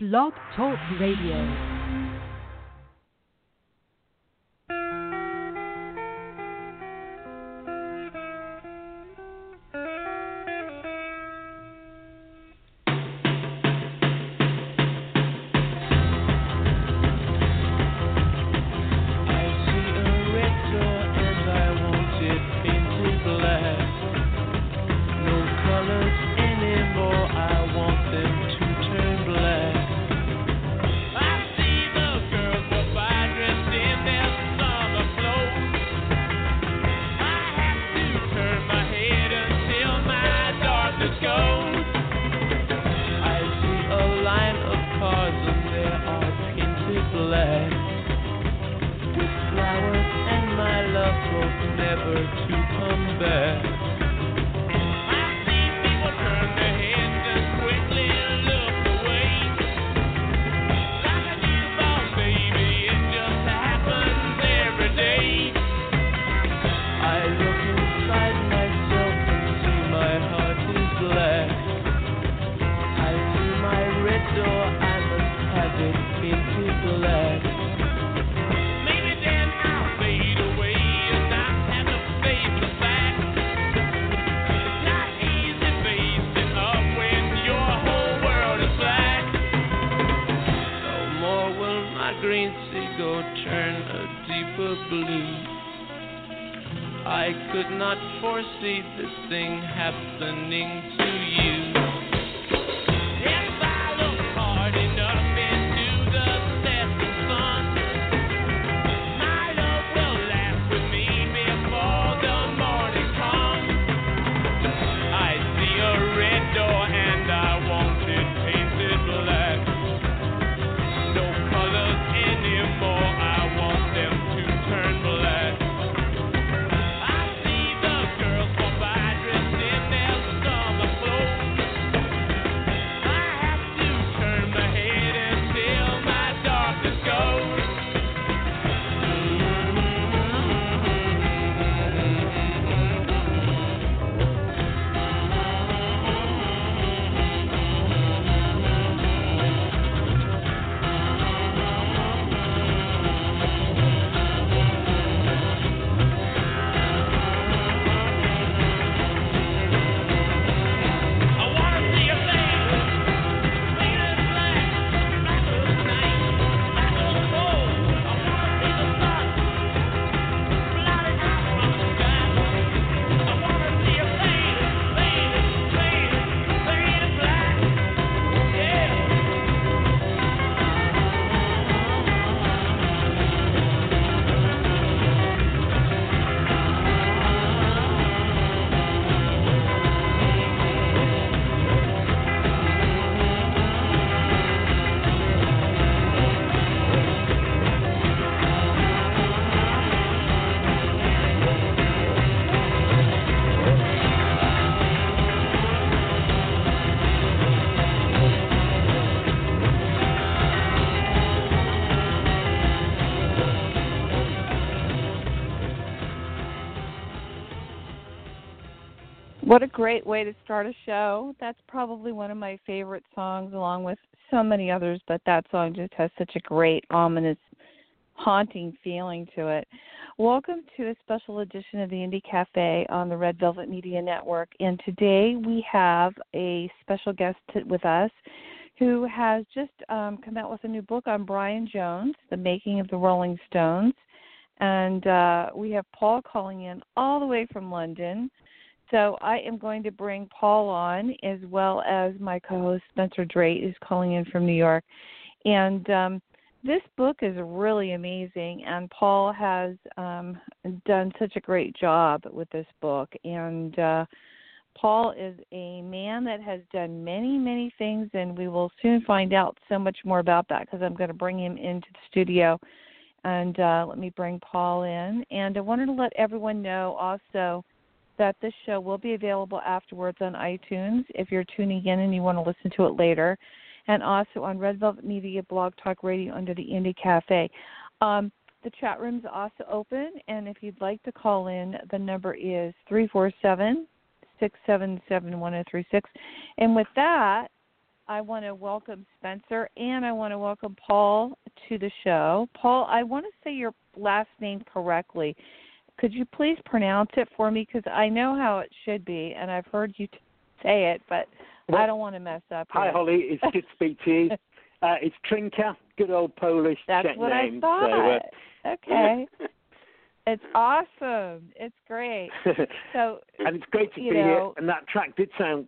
Blog Talk Radio. Great way to start a show. That's probably one of my favorite songs, along with so many others, but that song just has such a great, ominous, haunting feeling to it. Welcome to a special edition of the Indie Cafe on the Red Velvet Media Network. And today we have a special guest with us who has just um, come out with a new book on Brian Jones, The Making of the Rolling Stones. And uh, we have Paul calling in all the way from London. So I am going to bring Paul on as well as my co-host Spencer Drake is calling in from New York, and um, this book is really amazing. And Paul has um, done such a great job with this book. And uh, Paul is a man that has done many, many things, and we will soon find out so much more about that because I'm going to bring him into the studio. And uh, let me bring Paul in. And I wanted to let everyone know also that this show will be available afterwards on iTunes if you're tuning in and you want to listen to it later, and also on Red Velvet Media Blog Talk Radio under the Indie Cafe. Um, the chat room is also open, and if you'd like to call in, the number is 347 677 1036. And with that, I want to welcome Spencer and I want to welcome Paul to the show. Paul, I want to say your last name correctly. Could you please pronounce it for me? Because I know how it should be, and I've heard you t- say it, but well, I don't want to mess up. Hi, it. Holly. It's good to speak to you. Uh, it's Trynka, good old Polish That's Czech what name. I thought. So, uh, okay. it's awesome. It's great. So and it's great to be know, here. And that track did sound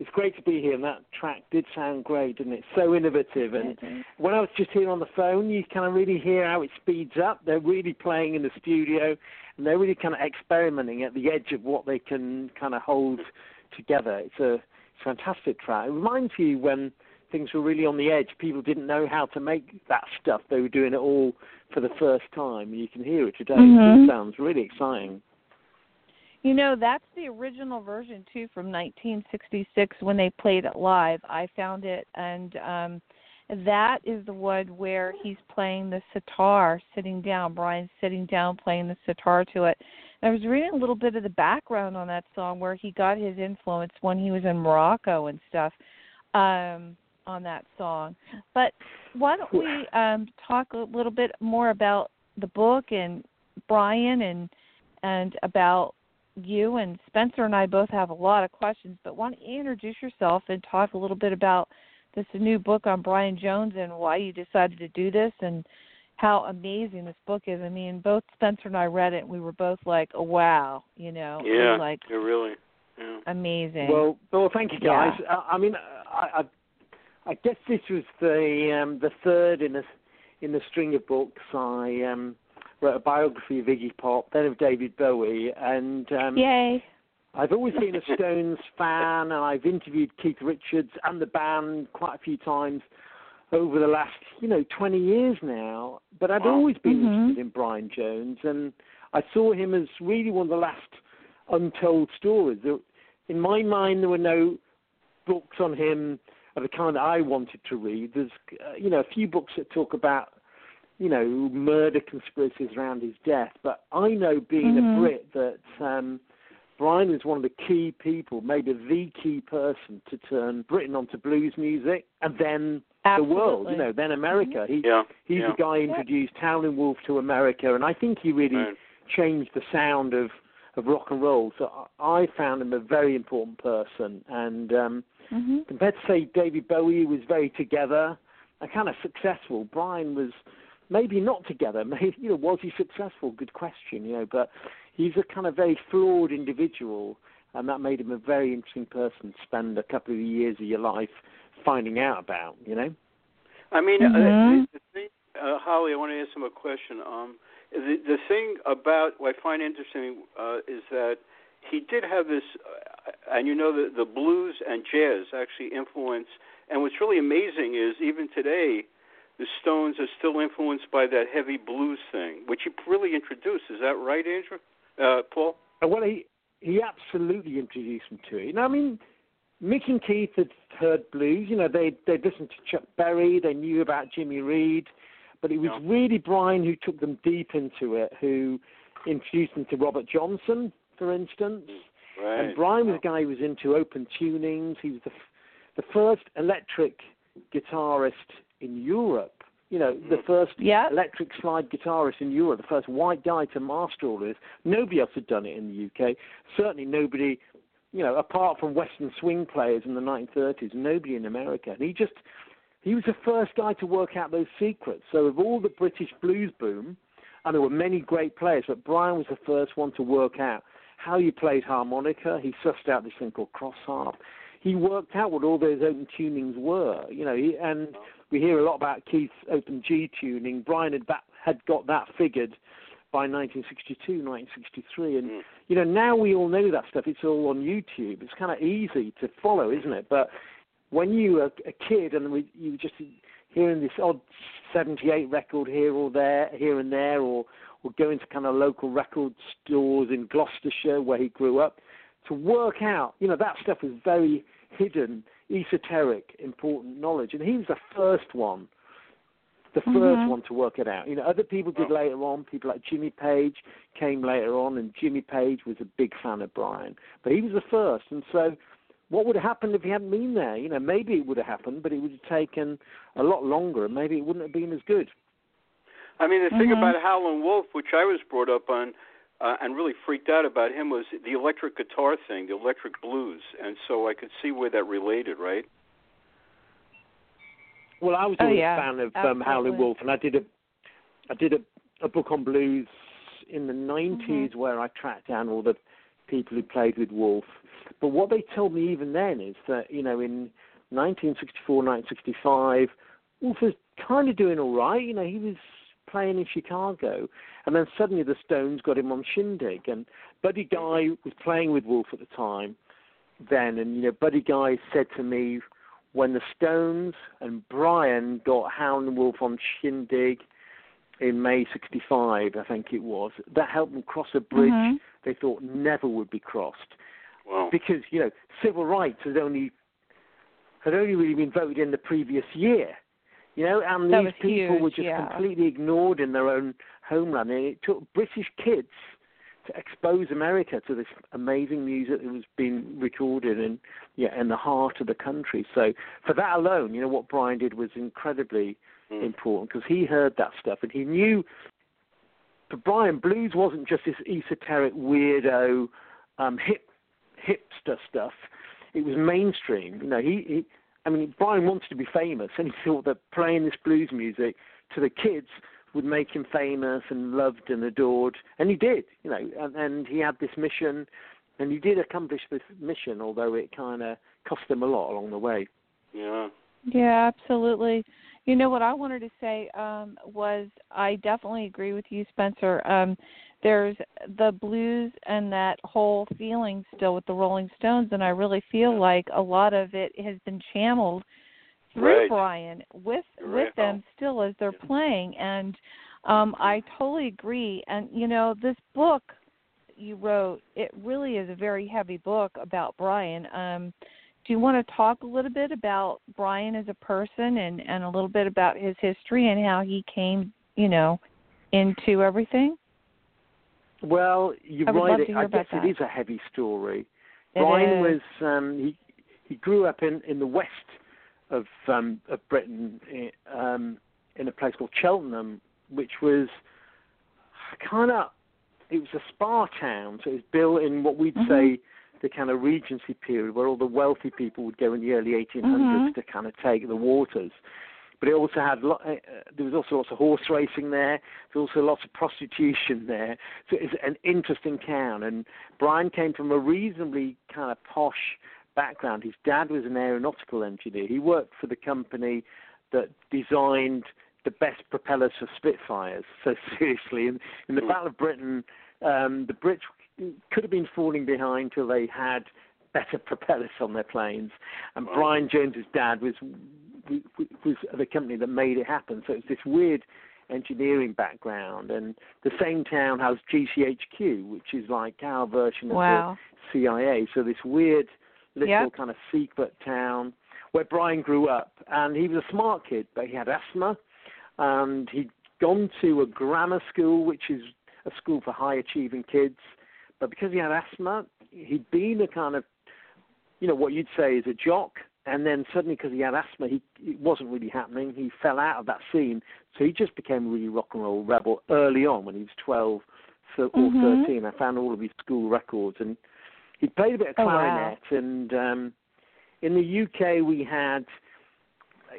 it's great to be here. And that track did sound great, and it's so innovative. And when I was just here on the phone, you kind of really hear how it speeds up. They're really playing in the studio, and they're really kind of experimenting at the edge of what they can kind of hold together. It's a fantastic track. It reminds you when things were really on the edge. People didn't know how to make that stuff. They were doing it all for the first time. You can hear it today. Mm-hmm. It sounds really exciting. You know, that's the original version too from 1966 when they played it live. I found it and um that is the one where he's playing the sitar sitting down. Brian's sitting down playing the sitar to it. And I was reading a little bit of the background on that song where he got his influence when he was in Morocco and stuff. Um on that song. But why don't we um, talk a little bit more about the book and Brian and and about you and Spencer and I both have a lot of questions. But why don't you introduce yourself and talk a little bit about this new book on Brian Jones and why you decided to do this and how amazing this book is. I mean, both Spencer and I read it and we were both like, oh, "Wow," you know, yeah, like yeah, really, yeah. amazing. Well, well, thank you guys. Yeah. I, I mean, I, I I guess this was the um, the third in a in the string of books. I um, wrote a biography of Iggy Pop, then of David Bowie, and um, yay! I've always been a Stones fan, and I've interviewed Keith Richards and the band quite a few times over the last, you know, 20 years now. But I'd Wow. always been Mhm. interested in Brian Jones, and I saw him as really one of the last untold stories. In my mind, there were no books on him of the kind that I wanted to read. There's, uh, you know, a few books that talk about, you know, murder conspiracies around his death. But I know, being Mhm. a Brit, that um, Brian was one of the key people, maybe the key person to turn Britain onto blues music, and then the world. You know, then America. He Yeah, he's yeah. the guy who introduced Howlin' Wolf to America, and I think he really Right. changed the sound of of rock and roll. So I I found him a very important person, and um, Mhm. compared to say David Bowie, who was very together and kind of successful. Brian was maybe not together. Maybe you know, was he successful? Good question. You know, but he's a kind of very flawed individual, and that made him a very interesting person to spend a couple of years of your life finding out about. You know. I mean, Mhm. uh, the, the thing, uh, Holly, I want to ask him a question. Um, the the thing about what I find interesting uh, is that he did have this, uh, and you know, the the blues and jazz actually influence. And what's really amazing is even today, the Stones are still influenced by that heavy blues thing, which he really introduced. Is that right, Andrew? Uh, Paul? Uh, Well, he he absolutely introduced them to it. You know, I mean, Mick and Keith had heard blues. You know, they they'd listened to Chuck Berry. They knew about Jimmy Reed, but it was Yeah. really Brian who took them deep into it. Who introduced them to Robert Johnson, for instance. Right. And Brian was a guy who was into open tunings. He was the f- the first electric guitarist in Europe. You know, the Mhm. first Yep. electric slide guitarist in Europe, the first white guy to master all this. Nobody else had done it in the UK. Certainly nobody, you know, apart from Western swing players in the 1930s, nobody in America. And he just, he was the first guy to work out those secrets. So of all the British blues boom, and there were many great players, but Brian was the first one to work out how you played harmonica. He sussed out this thing called cross harp. He worked out what all those open tunings were, you know, he, and we hear a lot about Keith's open G tuning. Brian had, that, had got that figured by 1962, 1963, and Mm. you know now we all know that stuff. It's all on YouTube. It's kind of easy to follow, isn't it? But when you were a kid and we, you were just hearing this odd 78 record here or there, here and there, or or going to kind of local record stores in Gloucestershire where he grew up, to work out, you know, that stuff was very hidden, esoteric, important knowledge, and he was the first one, the first Mhm. one to work it out. You know, other people did later on. People like Jimmy Page came later on, and Jimmy Page was a big fan of Brian, but he was the first, and so what would have happened if he hadn't been there? You know, maybe it would have happened, but it would have taken a lot longer, and maybe it wouldn't have been as good. I mean, the thing Mhm. about Howlin' Wolf, which I was brought up on uh, and really freaked out about him, was the electric guitar thing, the electric blues, and so I could see where that related, right? Well, I was Oh, always yeah, a fan of um, Howlin' Wolf, and I did a, I did a, a book on blues in the '90s Mhm. where I tracked down all the people who played with Wolf. But what they told me even then is that you know in 1964, 1965, Wolf was kind of doing all right. You know, he was playing in Chicago, and then suddenly the Stones got him on Shindig, and Buddy Guy was playing with Wolf at the time then, and you know, Buddy Guy said to me when the Stones and Brian got Howlin' Wolf on Shindig in May '65, I think it was, that helped them cross a bridge Mhm. they thought never would be crossed Wow. because you know civil rights had only had only really been voted in the previous year. You know, and That these people huge, were just yeah. completely ignored in their own homeland, and it took British kids to expose America to this amazing music that was being recorded in yeah in the heart of the country. So for that alone, you know what Brian did was incredibly Mm. important because he heard that stuff and he knew. For Brian, blues wasn't just this esoteric weirdo um, hip hipster stuff. It was mainstream. You know, he, he I mean, Brian wanted to be famous, and he thought that playing this blues music to the kids would make him famous and loved and adored, and he did. You know, and, and he had this mission, and he did accomplish this mission, although it kind of cost him a lot along the way. Yeah. Yeah, absolutely. You know what I wanted to say um, was I definitely agree with you, Spencer. Um, there's the blues and that whole feeling still with the Rolling Stones, and I really feel like a lot of it has been channeled through Right. Brian with Right. with them still as they're playing, and um, I totally agree. And you know, this book you wrote, it really is a very heavy book about Brian. Um, do you want to talk a little bit about Brian as a person and and a little bit about his history and how he came, you know, into everything? Well, you're I right. love it- to I guess about it that. is a heavy story. It Brian is. was um, he he grew up in in the west of um, of Britain um, in a place called Cheltenham, which was kind of it was a spa town, so it was built in what we'd Mhm. say the kind of Regency period, where all the wealthy people would go in the early 1800s Mhm. to kind of take the waters. But it also had lo- uh, there was also lots of horse racing there. There was also lots of prostitution there. So it's an interesting town. And Brian came from a reasonably kind of posh background. His dad was an aeronautical engineer. He worked for the company that designed the best propellers for Spitfires. So seriously, in, in the. Battle of Britain, um, the Brits could have been falling behind till they had better propellers on their planes. And Wow. Brian Jones's dad was was the company that made it happen. So it's this weird engineering background. And the same town has GCHQ, which is like our version of Wow. the CIA. So this weird little Yep. kind of secret town where Brian grew up. And he was a smart kid, but he had asthma. And he'd gone to a grammar school, which is a school for high achieving kids. But because he had asthma, he'd been a kind of, you know, what you'd say is a jock. And then suddenly, because he had asthma, he it wasn't really happening. He fell out of that scene, so he just became a really rock and roll rebel early on when he was twelve or Mhm. thirteen. I found all of his school records, and he played a bit of Oh, wow. clarinet. And um, in the UK, we had Uh,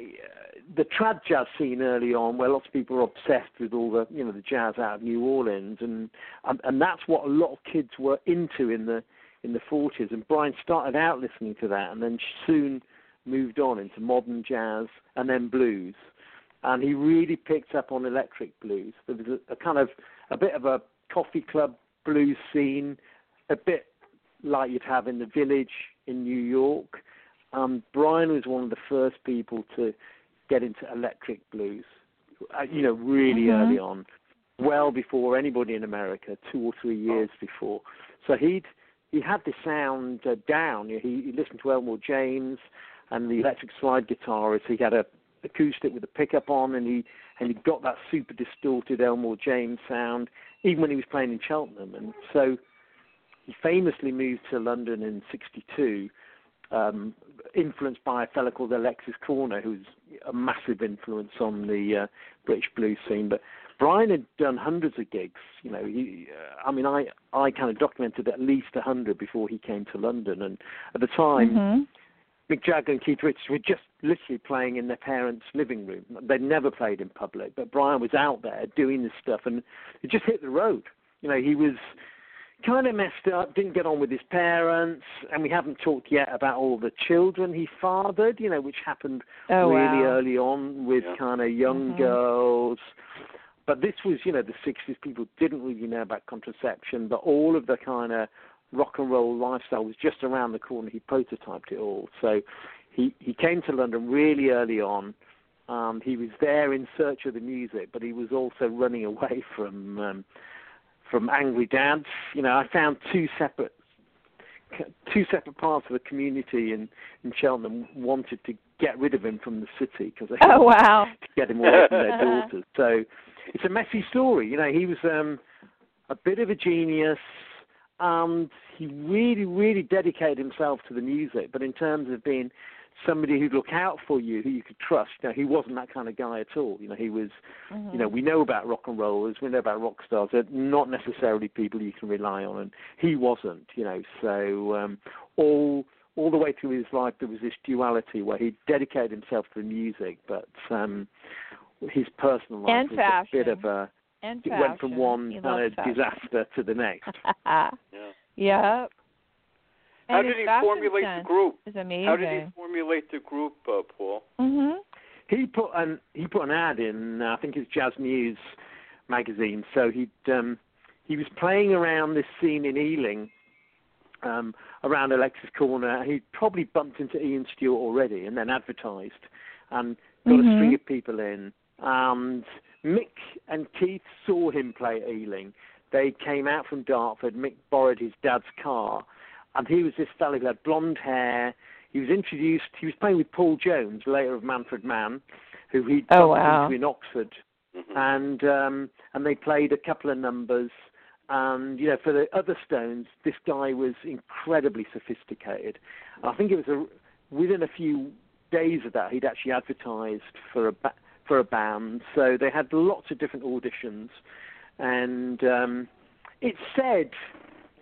the trad jazz scene early on, where lots of people were obsessed with all the you know the jazz out of New Orleans, and and, and that's what a lot of kids were into in the in the 40s. And Brian started out listening to that, and then soon moved on into modern jazz and then blues. And he really picked up on electric blues. There was a, a kind of a bit of a coffee club blues scene, a bit like you'd have in the village in New York. Um, Brian was one of the first people to get into electric blues, uh, you know, really Mhm. early on, well before anybody in America, two or three years before. So he'd he had the sound uh, down. He, he listened to Elmore James and the electric slide guitarist. He had a acoustic with a pickup on, and he and he got that super distorted Elmore James sound, even when he was playing in Cheltenham. And so he famously moved to London in '62 um, influenced by a fellow called Alexis Korner, who's a massive influence on the uh, British blues scene. But Brian had done hundreds of gigs. You know, he, uh, I mean, I I kind of documented at least a hundred before he came to London, and at the time. Mm-hmm. Mick Jagger and Keith Richards were just literally playing in their parents' living room. They'd never played in public, but Brian was out there doing this stuff, and it just hit the road. You know, he was kind of messed up, didn't get on with his parents, and we haven't talked yet about all the children he fathered, you know, which happened oh, really wow. early on with Yeah. kind of young Mhm. girls. But this was, you know, the 60s. People didn't really know about contraception, but all of the kind of rock and roll lifestyle was just around the corner. He prototyped it all. So he, he came to London really early on. Um, he was there in search of the music, but he was also running away from um, from angry dads. You know, I found two separate two separate parts of the community in in Cheltenham wanted to get rid of him from the city because they Oh wow. to get him away from their daughters. So it's a messy story. You know, he was um, a bit of a genius, and he really, really dedicated himself to the music. But in terms of being somebody who'd look out for you, who you could trust, know, he wasn't that kind of guy at all. You know, he was, you know, we know about rock and rollers, we know about rock stars. They're not necessarily people you can rely on, and he wasn't. You know, so um, all all the way through his life there was this duality where he dedicated himself to the music, but um, his personal life And was a bit of a And it went from one kind of disaster to the next. Yeah. yep. How did he formulate the group? Is amazing. How did he formulate the group, uh, Paul? Mhm. He put an he put an ad in uh, I think it's Jazz News magazine. So he um, he was playing around this scene in Ealing, um, around Alexis Korner. He probably bumped into Ian Stewart already, and then advertised, and got a Mhm. string of people in. And Mick and Keith saw him play at Ealing. They came out from Dartford. Mick borrowed his dad's car, and he was this fellow who had blonde hair. He was introduced. He was playing with Paul Jones, later of Manfred Mann, who he Oh, bumped wow. into in Oxford, Mhm. and um, and they played a couple of numbers. And you know, for the other Stones, this guy was incredibly sophisticated. And I think it was a, within a few days of that he'd actually advertised for a ba- for a band. So they had lots of different auditions, and um, it said,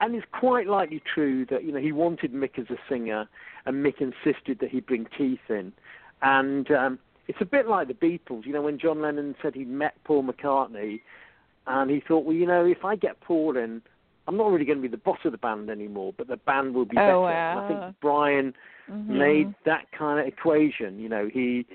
and it's quite likely true that you know he wanted Mick as a singer, and Mick insisted that he bring Keith in, and um, it's a bit like the Beatles. You know, when John Lennon said he'd met Paul McCartney, and he thought, well, you know, if I get Paul in, I'm not really going to be the boss of the band anymore, but the band will be Oh, better. wow. And I think Brian Mhm. made that kind of equation. You know, he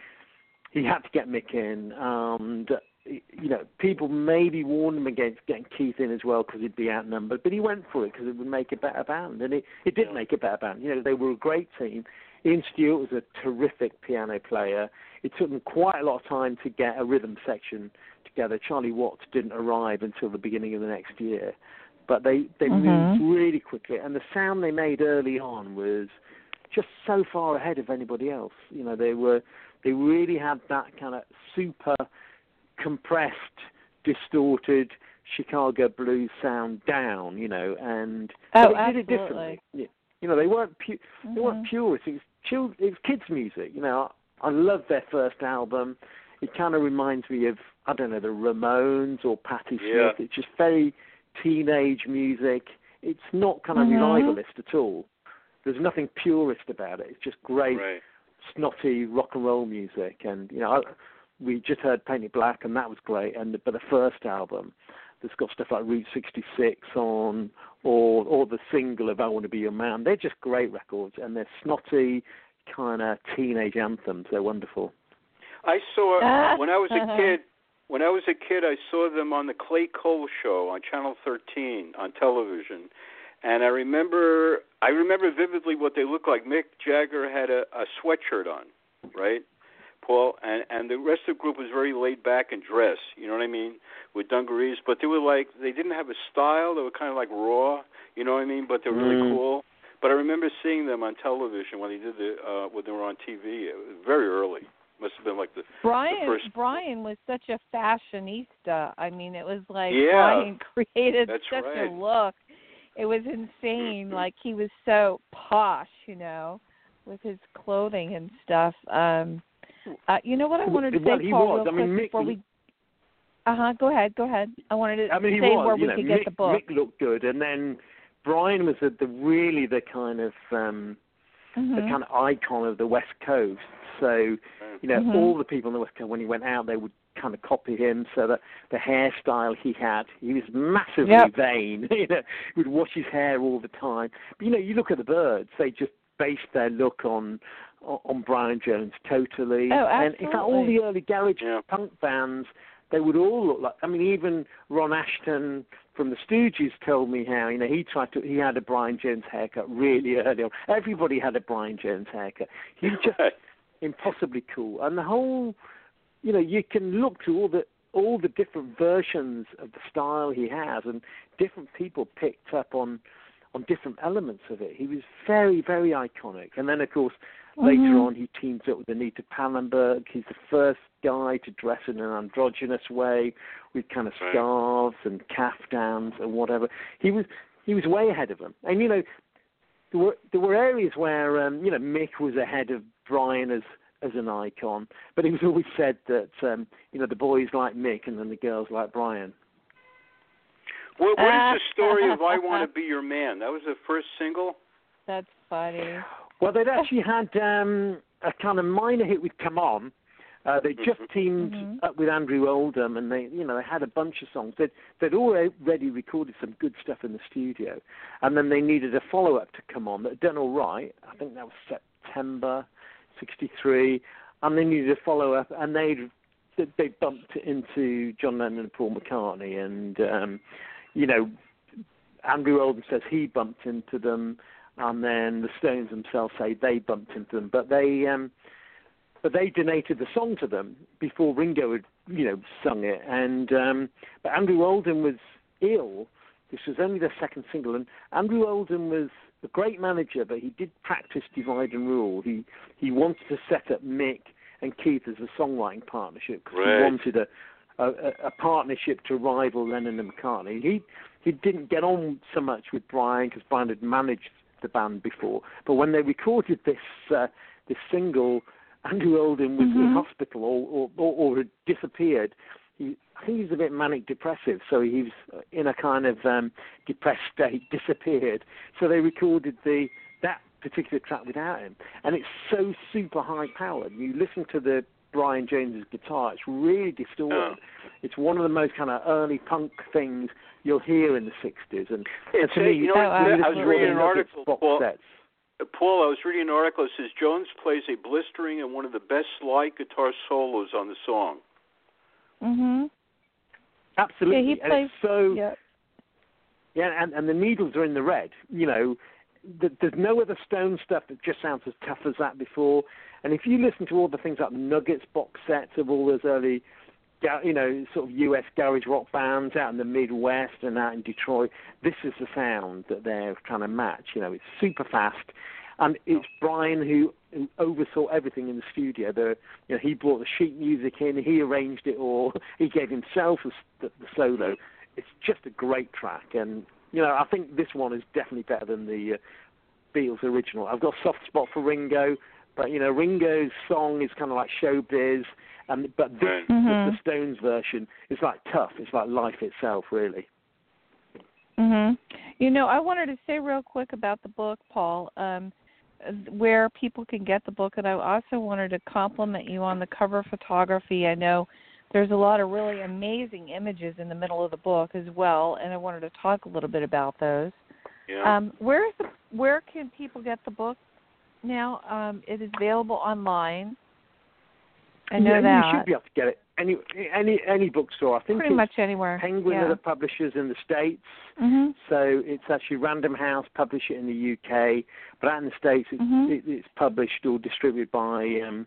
he had to get Mick in, and you know, people maybe warned him against getting Keith in as well because he'd be outnumbered, but he went for it because it would make a better band, and it it did Yeah. make a better band. You know, they were a great team. Ian Stewart was a terrific piano player. It took them quite a lot of time to get a rhythm section together. Charlie Watts didn't arrive until the beginning of the next year, but they they Mhm. moved really quickly, and the sound they made early on was just so far ahead of anybody else. You know, they were they really had that kind of super compressed, distorted Chicago blues sound down. You know, and Oh, but they did it absolutely. differently. You know, they weren't pu- they weren't Mhm. purists. It was chill. It was kids' music. You know, I, I love their first album. It kind of reminds me of I don't know the Ramones or Patti Yeah. Smith. It's just very teenage music. It's not kind of Mhm. revivalist at all. There's nothing purist about it. It's just great, Right. snotty rock and roll music. And you know, I, we just heard Paint It Black, and that was great. And but the first album, that's got stuff like Route 66 on, or or the single of I Want to Be Your Man. They're just great records, and they're snotty, kind of teenage anthems. They're wonderful. I saw Ah. when I was a kid. When I was a kid, I saw them on the Clay Cole show on Channel 13 on television, and I remember I remember vividly what they looked like. Mick Jagger had a, a sweatshirt on, right, Paul, and and the rest of the group was very laid back and dressed. You know what I mean, with dungarees, but they were like they didn't have a style. They were kind of like raw. You know what I mean? But they were really Mm. cool. But I remember seeing them on television when they did the uh, when they were on TV. Very early. Must have been like the Brian first- Brian was such a fashionista. I mean, it was like Yeah. Brian created such right. a look. It was insane. Like he was so posh, you know. with his clothing and stuff. Um, uh, you know what I wanted to well, say, Paul, was. real I mean, quick Mick, before we. Uh huh. Go ahead. Go ahead. I wanted to I mean, he say was. where we know, could Mick, get the book. Mick looked good, and then Brian was the, the really the kind of um, Mhm. the kind of icon of the West Coast. So, you know, Mhm. all the people in the West Coast, when he went out, they would kind of copy him. So that the hairstyle he had, he was massively Yep. vain. you know, he would wash his hair all the time. But you know, you look at the Byrds; they just based their look on on Brian Jones totally. Oh, And in fact, all the early garage Yeah. punk bands, they would all look like. I mean, even Ron Ashton from the Stooges told me how you know he tried to he had a Brian Jones haircut really early on. Everybody had a Brian Jones haircut. He was just impossibly cool, and the whole, you know, you can look to all the all the different versions of the style he has, and different people picked up on on different elements of it. He was very very iconic, and then of course later Mhm. on he teams up with Anita Pallenberg. He's the first guy to dress in an androgynous way with kind of Right. scarves and caftans and whatever. He was he was way ahead of them, and you know there were there were areas where um, you know Mick was ahead of Brian as as an icon, but it was always said that um, you know the boys like Mick and then the girls like Brian. What, what is the story of "I Want to Be Your Man"? That was the first single. That's funny. Well, they'd actually had um, a kind of minor hit with "Come On." Uh, they just Mhm. teamed Mhm. up with Andrew Oldham, and they, you know, they had a bunch of songs. They'd they'd already recorded some good stuff in the studio, and then they needed a follow up to come on that had done all right. I think that was September '63, and they needed a follow up, and they'd they they bumped into John Lennon and Paul McCartney, and um, you know, Andrew Oldham says he bumped into them, and then the Stones themselves say they bumped into them, but they um, but they donated the song to them before Ringo had you know sung it, and um, but Andrew Oldham was ill. This was only their second single, and Andrew Oldham was a great manager, but he did practice divide and rule. He he wanted to set up Mick and Keith as a songwriting partnership because Right. he wanted a, a a partnership to rival Lennon and McCartney. He he didn't get on so much with Brian because Brian had managed the band before. But when they recorded this uh, this single, Andrew Oldham was in Mhm. hospital or, or or or had disappeared. He, I think he was a bit manic depressive, so he was in a kind of um, depressed state, disappeared. So they recorded the that particular track without him, and it's so super high powered. You listen to the Brian Jones's guitar; it's really distorted. Oh. It's one of the most kind of early punk things you'll hear in the '60s, and, and It's to a- me, you know, when I was reading an article, Paul- Uh, Paul, I was reading an article that says Jones plays a blistering and one of the best slide guitar solos on the song. Mhm. Absolutely, Yeah, he and plays. it's so Yeah. Yeah, and, and the needles are in the red. You know, th- there's no other Stone stuff that just sounds as tough as that before. And if you listen to all the things like Nuggets box sets of all those early, ga- you know, sort of U.S. garage rock bands out in the Midwest and out in Detroit, this is the sound that they're trying to match. You know, it's super fast. And it's Brian who, oversaw everything in the studio. The, you know, he brought the sheet music in, he arranged it all, he gave himself the, the, the solo it's just a great track, and you know I think this one is definitely better than the uh, Beatles original. I've got a soft spot for Ringo, but you know Ringo's song is kind of like showbiz, and but this Right. Mhm. the Stones version is like tough. It's like life itself, really. Mhm. You know, I wanted to say real quick about the book, Paul, um, where people can get the book, and I also wanted to compliment you on the cover photography. I know there's a lot of really amazing images in the middle of the book as well, and I wanted to talk a little bit about those. Yeah. Um, where is the where can people get the book now? Um, it is available online. I know yeah, that you should be able to get it any any any bookstore. I think pretty much anywhere. Penguin yeah. are the publishers in the states. Mhm. So it's actually Random House publish it in the UK, but out in the states it's, Mhm. it, it's published or distributed by um,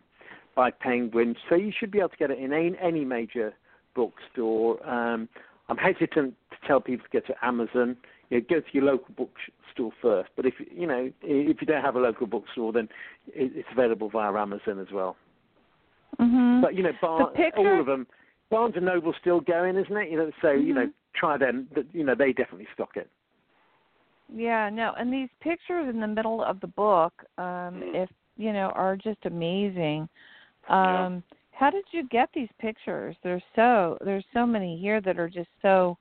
by Penguin. So you should be able to get it in any, any major bookstore. Um, I'm hesitant to tell people to go to Amazon. You know, go to your local bookstore first. But if you know if you don't have a local bookstore, then it, it's available via Amazon as well. Mhm. But you know, Bar- picture- all of them. Barnes and Noble's still going, isn't it? You know, so you know, Mhm. try them. You know, they definitely stock it. Yeah, no, and these pictures in the middle of the book, um, Mm. if you know are just amazing. Um Yeah. how did you get these pictures? There's so there's so many here that are just so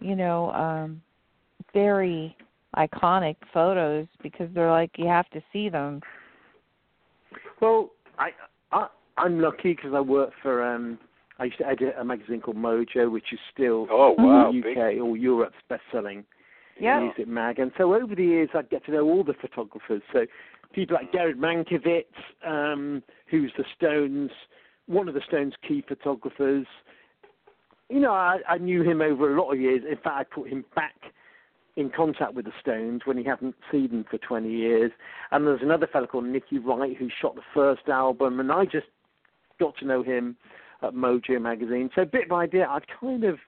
you know um very iconic photos because they're like you have to see them. Well, I, I I'm lucky because I work for um I used to edit a magazine called Mojo, which is still Oh wow, the big. UK or Europe's best-selling Yeah. music mag. And so over the years, I'd get to know all the photographers. So people like Gered Mankowitz, um, who's the Stones, one of the Stones' key photographers. You know, I, I knew him over a lot of years. In fact, I put him back in contact with the Stones when he hadn't seen them for 20 years. And there's another fellow called Nicky Wright who shot the first album, and I just got to know him at Mojo magazine. So bit by bit, I'd kind of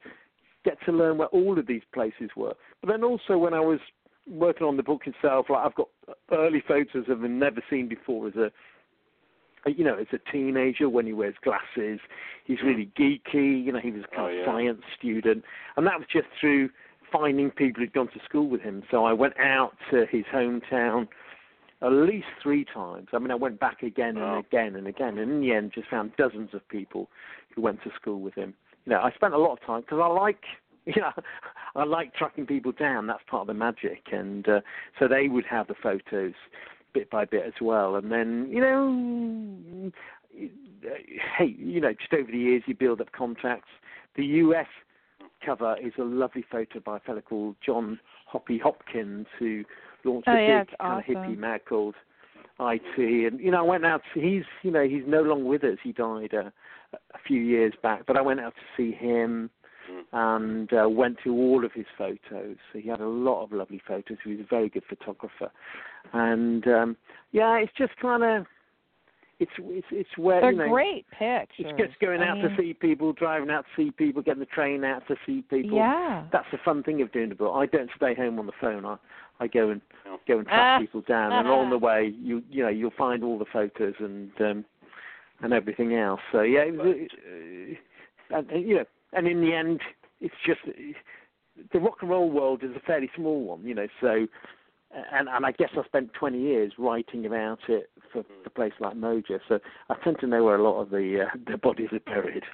get to learn where all of these places were. But then also when I was working on the book itself, like I've got early photos of him never seen before as a you know, as a teenager when he wears glasses, he's hmm. really geeky. You know, he was a kind Oh, of yeah. science student, and that was just through finding people who'd gone to school with him. So I went out to his hometown at least three times. I mean, I went back again and again and again, and in the end, just found dozens of people who went to school with him. You know, I spent a lot of time because I like, you know, I like tracking people down. That's part of the magic, and uh, so they would have the photos bit by bit as well. And then, you know, hey, you know, just over the years, you build up contacts. The U.S. cover is a lovely photo by a fellow called John Hoppy Hopkins, who launched Oh, a yeah, big it's kind of hippie awesome. mag called IT. And you know, I went out. To, he's you know he's no longer with us. He died uh, a few years back. But I went out to see him and uh, went to all of his photos. So he had a lot of lovely photos. He was a very good photographer. And um, yeah, it's just kind of it's it's it's where They're you know. great pictures. It's just going I out mean, to see people, driving out to see people, getting the train out to see people. Yeah. That's the fun thing of doing the book. I don't stay home on the phone. I I go and Yeah. go and track Ah. people down, and on the way you you know you'll find all the photos and um, and everything else. So yeah, it was, uh, and, and you know, and in the end, it's just the rock and roll world is a fairly small one, you know. So and and I guess I spent 20 years writing about it for the place like Mojo, So I tend to know where a lot of the uh, the bodies are buried.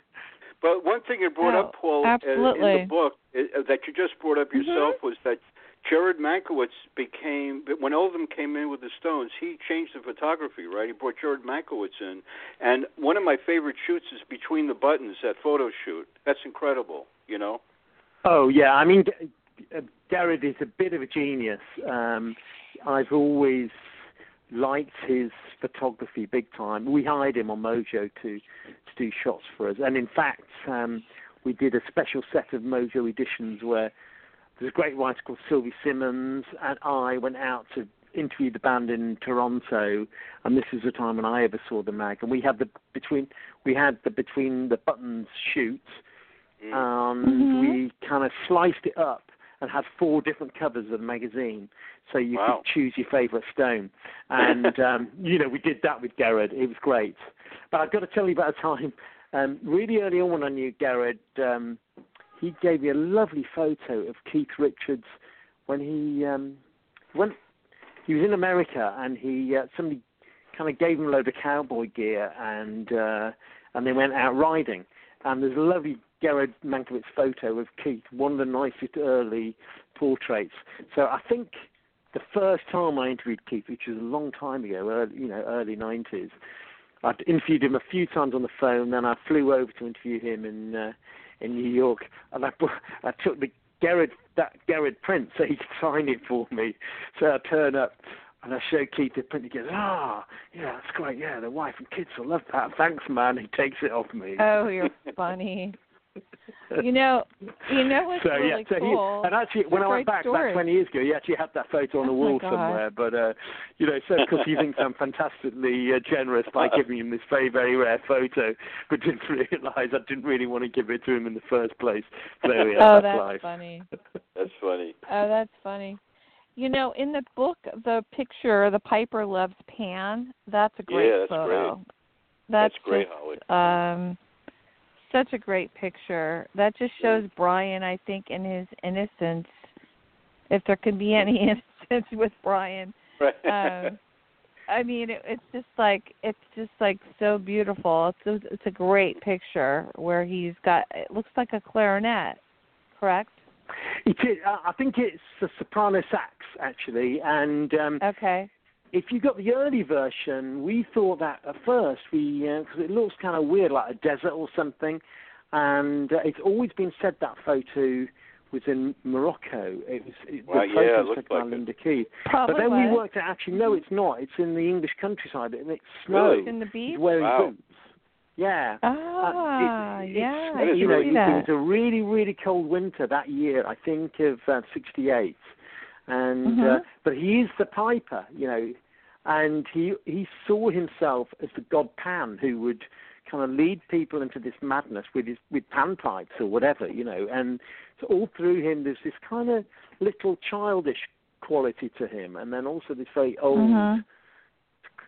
But one thing you brought Oh, up, Paul, uh, in the book uh, that you just brought up yourself was that Gered Mankowitz became when Oldham came in with the Stones. He changed the photography, right? He brought Gered Mankowitz in, and one of my favorite shoots is between the buttons. That photo shoot. That's incredible. You know. Oh yeah, I mean, G- uh, Gered is a bit of a genius. Um, I've always liked his photography big time. We hired him on Mojo to to do shots for us, and in fact, um, we did a special set of Mojo editions where there's a great writer called Sylvie Simmons, and I went out to interview the band in Toronto, and this is the time when I ever saw the mag, and we had the between we had the between the buttons shoot Mm. and Mhm. we kind of sliced it up and had four different covers of the magazine, so you Wow. could choose your favourite stone. And um, you know, we did that with Gered. It was great. But I've got to tell you about a time um, really early on when I knew Gered. Um, he gave me a lovely photo of Keith Richards when he um, when he was in America and he uh, somebody kind of gave him a load of cowboy gear and uh, and they went out riding. And there's a lovely Gered Mankowitz photo of Keith, one of the nicest early portraits. So I think the first time I interviewed Keith, which was a long time ago, early, you know, early 90s, I'd interviewed him a few times on the phone. Then I flew over to interview him in uh, in New York, and I, I took the Gered that Gered print so he could sign it for me. So I turn up. And I show Keith the print. He goes, "Ah, yeah, that's great. Yeah, the wife and kids will love that. Thanks, man." He takes it off me. Oh, you're funny. You know, you know what's so really yeah, so cool? he, and actually, when I went back story. back 20 years ago, he actually had that photo on the Oh, wall somewhere. But uh, you know, so because he thinks I'm fantastically uh, generous by giving him this very very rare photo, but didn't realise I didn't really want to give it to him in the first place. So yeah, oh, that's that's life. funny. That's funny. Oh, that's funny. You know, in the book, the picture, the Piper loves Pan. That's a great Yeah, that's photo. great. That's, That's great, just, Holly. um, such a great picture. That just shows Brian, I think, in his innocence, if there can be any innocence with Brian. Right. Um, I mean, it, it's just like it's just like so beautiful. It's a, it's a great picture where he's got. It looks like a clarinet, correct? It is, I think it's a soprano sax actually, and um, Okay. if you got the early version, we thought that at first we because it looks kind of weird, like a desert or something, and uh, it's always been said that photo was in Morocco. It was it, Well, the yeah, photo was looked taken by like it. Linda Keith. Probably But then we worked out actually no, it's not. It's in the English countryside and it's snow. Really? in the beach. He's wearing Wow. boots. Yeah. Ah, Uh, it- yeah, it's, you know, it, it was a really, really cold winter that year. I think of uh, '68, and uh, Mhm. but he is the piper, you know, and he he saw himself as the god Pan who would kind of lead people into this madness with his with panpipes or whatever, you know, and so all through him there's this kind of little childish quality to him, and then also this very old Mhm.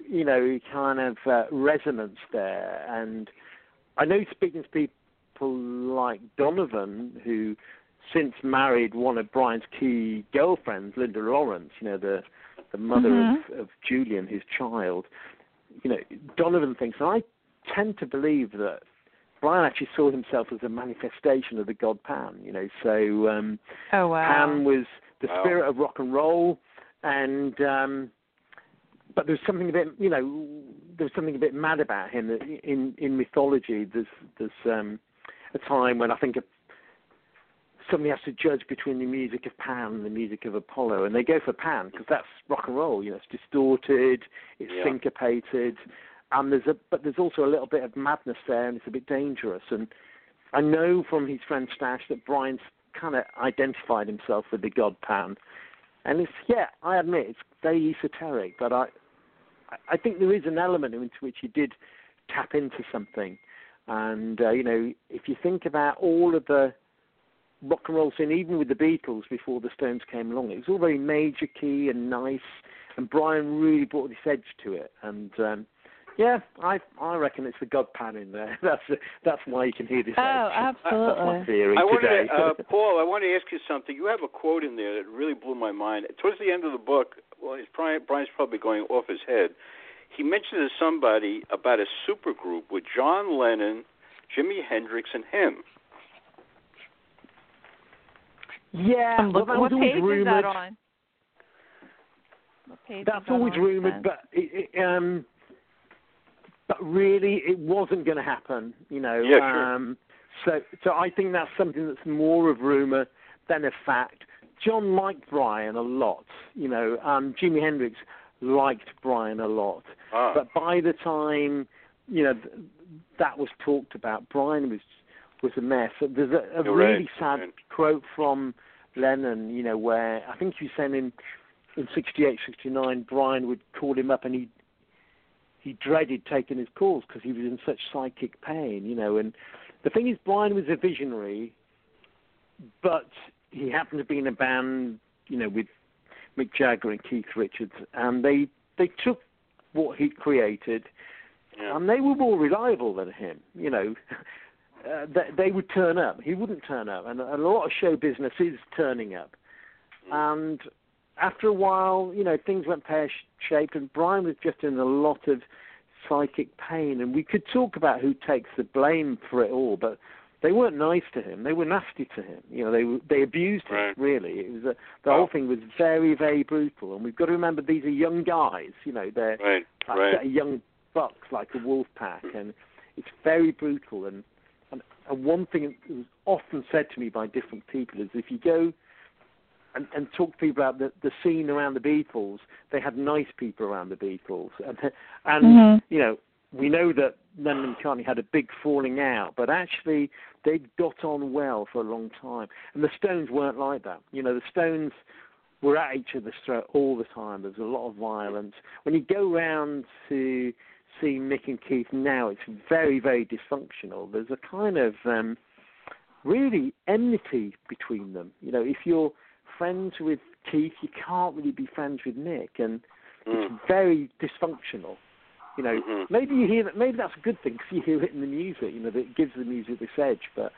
You know, kind of uh, resonance there. And I know speaking to people like Donovan, who since married one of Brian's key girlfriends, Linda Lawrence, you know, the the mother Mhm. of, of Julian, his child. You know, Donovan thinks, and I tend to believe that Brian actually saw himself as a manifestation of the god Pan. You know, so. Um, Oh wow. Pan was the Wow. spirit of rock and roll, and um, but there's something a bit, you know, there's something a bit mad about him. That In in mythology, there's there's um, a time when I think of somebody has to judge between the music of Pan and the music of Apollo, and they go for Pan because that's rock and roll. You know, it's distorted, it's Yeah. syncopated, and there's a but there's also a little bit of madness there, and it's a bit dangerous. And I know from his friend Stash that Brian's kind of identified himself with the god Pan, and it's yeah, I admit it's very esoteric, but I I- I think there is an element into which he did tap into something, and uh, you know if you think about all of the rock and roll scene, even with the Beatles before the Stones came along, it was all very major key and nice, and Brian really brought this edge to it, and um, yeah, I I reckon it's the God Pan in there. That's that's why you can hear this. Oh, edge. That's my theory I wanted today. to, uh, Paul, I want to ask you something. You have a quote in there that really blew my mind. Towards the end of the book, well, it's probably, Brian's probably going off his head. He mentioned to somebody about a supergroup with John Lennon, Jimi Hendrix, and him. yeah, well, look, that what was always page is rumored. that on? That's is that always rumored, but it, it, um, but really, it wasn't going to happen. You know. Yeah, sure. Um, so, so I think that's something that's more of rumor than a fact. John liked Brian a lot. You know, um, Jimi Hendrix liked Brian a lot. Ah, But by the time you know th- that was talked about, Brian was was a mess. There's a, a really right, sad right. quote from Lennon, you know, where I think he saying in in '68, '69, Brian would call him up and he he dreaded taking his calls because he was in such psychic pain, you know. And the thing is, Brian was a visionary, but he happened to be in a band, you know, with Mick Jagger and Keith Richards, and they they took what he created, yeah. and they were more reliable than him. You know, uh, they, they would turn up. He wouldn't turn up, and a lot of show business is turning up. And after a while, you know, things went pear shaped, and Brian was just in a lot of psychic pain. And we could talk about who takes the blame for it all, but they weren't nice to him. They were nasty to him. You know, they were- they abused him. Right. Really, it was a, the Wow. whole thing was very very brutal. And we've got to remember these are young guys. You know, they're Right, like right. a young bucks like a wolf pack, and it's very brutal. And, and and one thing that was often said to me by different people is if you go and, and talk to people about the, the scene around the Beatles, they had nice people around the Beatles, and and Mhm. you know we know that Lennon and McCartney had a big falling out, but actually they got on well for a long time. And the Stones weren't like that. You know, the Stones were at each other's throat all the time. There was a lot of violence. When you go round to see Mick and Keith now, it's very, very dysfunctional. There's a kind of um, really enmity between them. You know, if you're friends with Keith, you can't really be friends with Mick, and Mm. it's very dysfunctional. You know, Mhm. maybe you hear that. Maybe that's a good thing because you hear it in the music. You know, that it gives the music this edge. But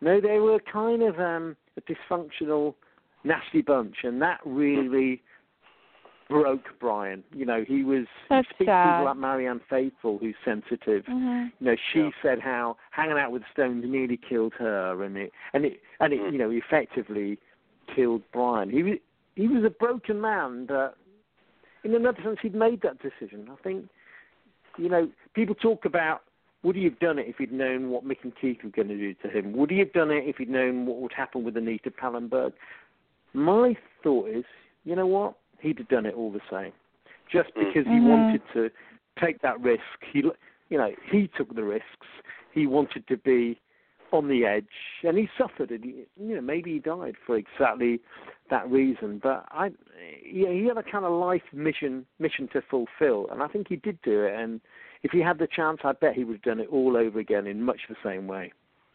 no, they were kind of um, a dysfunctional, nasty bunch, and that really broke Brian. You know, he was That's he speaks sad. people like Marianne Faithfull, who's sensitive. hmm You know, she Yeah. said how hanging out with Stones nearly killed her, and it and it and it Mm. you know effectively killed Brian. He was he was a broken man, but in another sense, he'd made that decision. I think, you know, people talk about would he have done it if he'd known what Mick and Keith were going to do to him? Would he have done it if he'd known what would happen with Anita Pallenberg? My thought is, you know what? He'd have done it all the same, just Mm. because he Mhm. wanted to take that risk. He, you know, he took the risks. He wanted to be on the edge, and he suffered. And he, you know, maybe he died for exactly that reason. But I, yeah, he had a kind of life mission mission to fulfill, and I think he did do it. And if he had the chance, I bet he would have done it all over again in much the same way.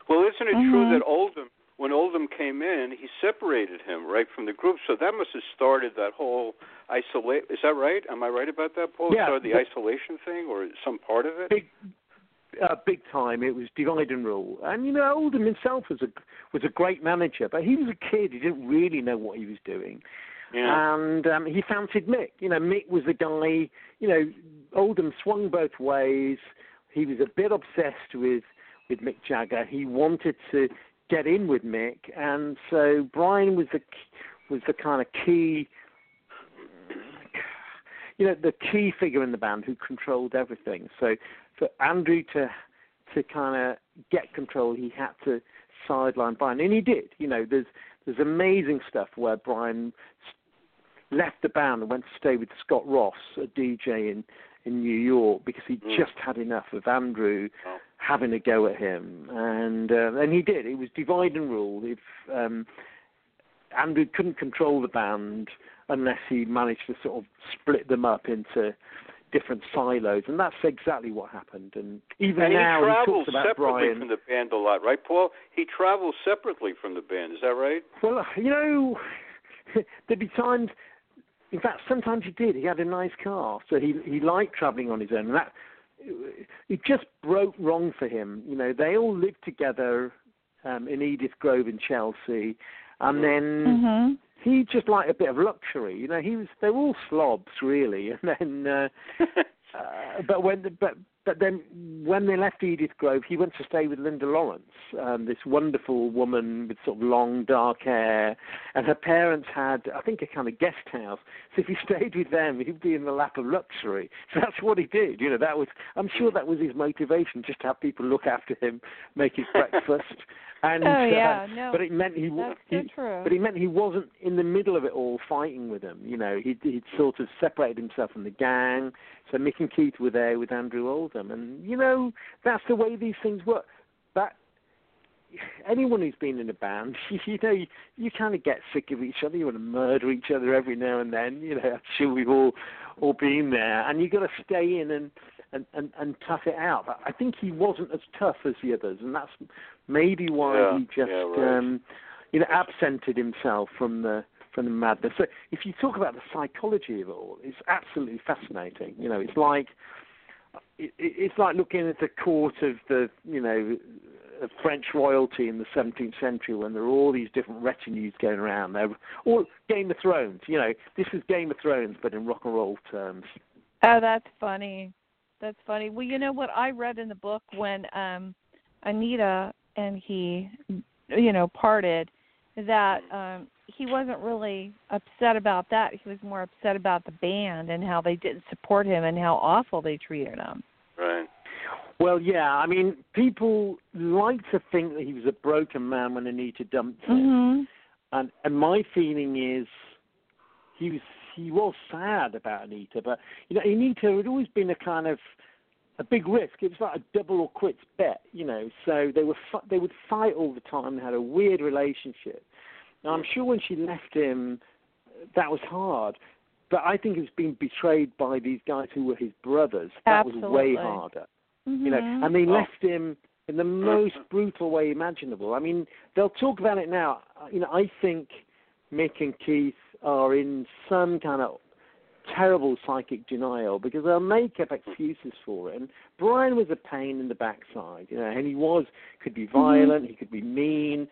Well, isn't it Mhm. true that Oldham, when Oldham came in, he separated him right from the group? So that must have started that whole isolate. Is that right? Am I right about that, Paul? Yeah, Started the but- isolation thing, or some part of it? Big, uh, big time. It was divide and rule. And you know, Oldham himself was a was a great manager, but he was a kid. He didn't really know what he was doing. Yeah. And um, he fancied Mick. You know, Mick was the guy. You know, Oldham swung both ways. He was a bit obsessed with with Mick Jagger. He wanted to get in with Mick, and so Brian was the was the kind of key. You know, the key figure in the band who controlled everything. So for Andrew to to kind of get control, he had to sideline Brian, and he did. You know, there's there's amazing stuff where Brian left the band and went to stay with Scott Ross, a DJ in in New York, because he Mm. just had enough of Andrew Oh. having a go at him, and uh, and he did. It was divide and rule. If um, Andrew couldn't control the band unless he managed to sort of split them up into different silos, and that's exactly what happened. And even and now, he he travels talks about separately Brian. from the band a lot, right, Paul? He travels separately from the band. Is that right? Well, you know, there'd be times. In fact, sometimes he did. He had a nice car, so he he liked travelling on his own. And that it just broke wrong for him. You know, they all lived together um, in Edith Grove in Chelsea, and then hmm he just liked a bit of luxury. You know, he was they were all slobs really, and then. Uh, uh, but when the, but but then when they left Edith Grove, he went to stay with Linda Lawrence, um, this wonderful woman with sort of long dark hair, and her parents had I think a kind of guest house. So if he stayed with them, he'd be in the lap of luxury. So that's what he did. You know, that was I'm sure that was his motivation, just to have people look after him, make his breakfast. And, Oh uh, yeah, no, but it meant he, that's he so true. but he meant he wasn't in the middle of it all fighting with them. You know, he'd, he'd sort of separated himself from the gang. So Mick and Keith were there with Andrew Oldham, and you know that's the way these things work. That anyone who's been in a band, you know, you, you kind of get sick of each other. You want to murder each other every now and then. You know, I'm sure we've all all been there, and you've got to stay in and. And, and and tough it out. But I think he wasn't as tough as the others, and that's maybe why Yeah, he just yeah, right. um, you know, absented himself from the from the madness. So if you talk about the psychology of it all, it's absolutely fascinating. You know, it's like it, it- it's like looking at the court of the you know French royalty in the 17th century when there are all these different retinues going around. They're all Game of Thrones. You know, this is Game of Thrones, but in rock and roll terms. Oh, that's funny. That's funny. Well, you know what I read in the book when um Anita and he you know parted that um he wasn't really upset about that. He was more upset about the band and how they didn't support him and how awful they treated him. right. Well, yeah, I mean, people like to think that he was a broken man when Anita dumped him. Mhm. and and my feeling is he was he was sad about Anita, but you know Anita had always been a kind of a big risk. It was like a double or quits bet, you know. So they were they would fight all the time. They had a weird relationship. Now I'm sure when she left him, that was hard. But I think he was being betrayed by these guys who were his brothers. That was way Absolutely. harder Mhm. you know, and they Oh. left him in the most brutal way imaginable. I mean, they'll talk about it now. You know, I think Mick and Keith are in some kind of terrible psychic denial because they'll make up excuses for it. And Brian was a pain in the backside, you know, and he was could be violent, he could be mean,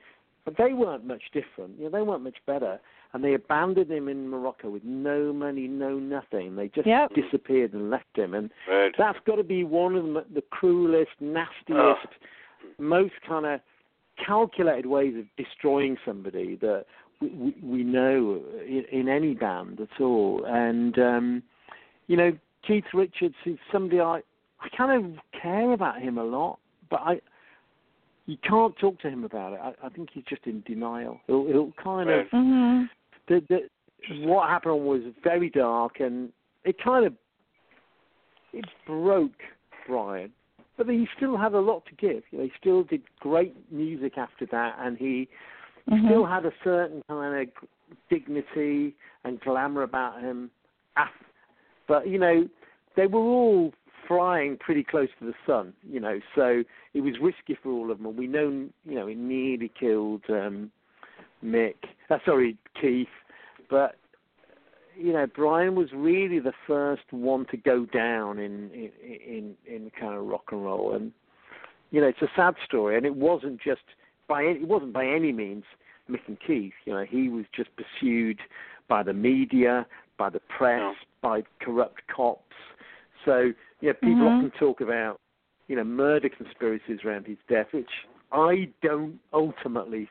but they weren't much different. You know, they weren't much better, and they abandoned him in Morocco with no money, no nothing. They just Yep. disappeared and left him, and Right. that's got to be one of the, the cruelest, nastiest, most kind of calculated ways of destroying somebody that we, we, we know in, in any band at all. And um, you know, Keith Richards is somebody I I kind of care about him a lot, but I you can't talk to him about it. I, I think he's just in denial. He'll, he'll kind of Right. Mhm. the, the what happened was very dark and it kind of it broke Brian, but he still had a lot to give. You know, he still did great music after that, and he Mhm. still had a certain kind of dignity and glamour about him. But you know, they were all flying pretty close to the sun. You know, so it was risky for all of them. And we know, you know, it nearly killed um, Mick. Uh, sorry, Keith. But you know, Brian was really the first one to go down in in in, in kind of rock and roll, and you know, it's a sad story, and it wasn't just by any, it wasn't by any means Mick and Keith. You know, he was just pursued by the media, by the press, No. by corrupt cops. So you know, people Mhm. often talk about you know murder conspiracies around his death, which I don't ultimately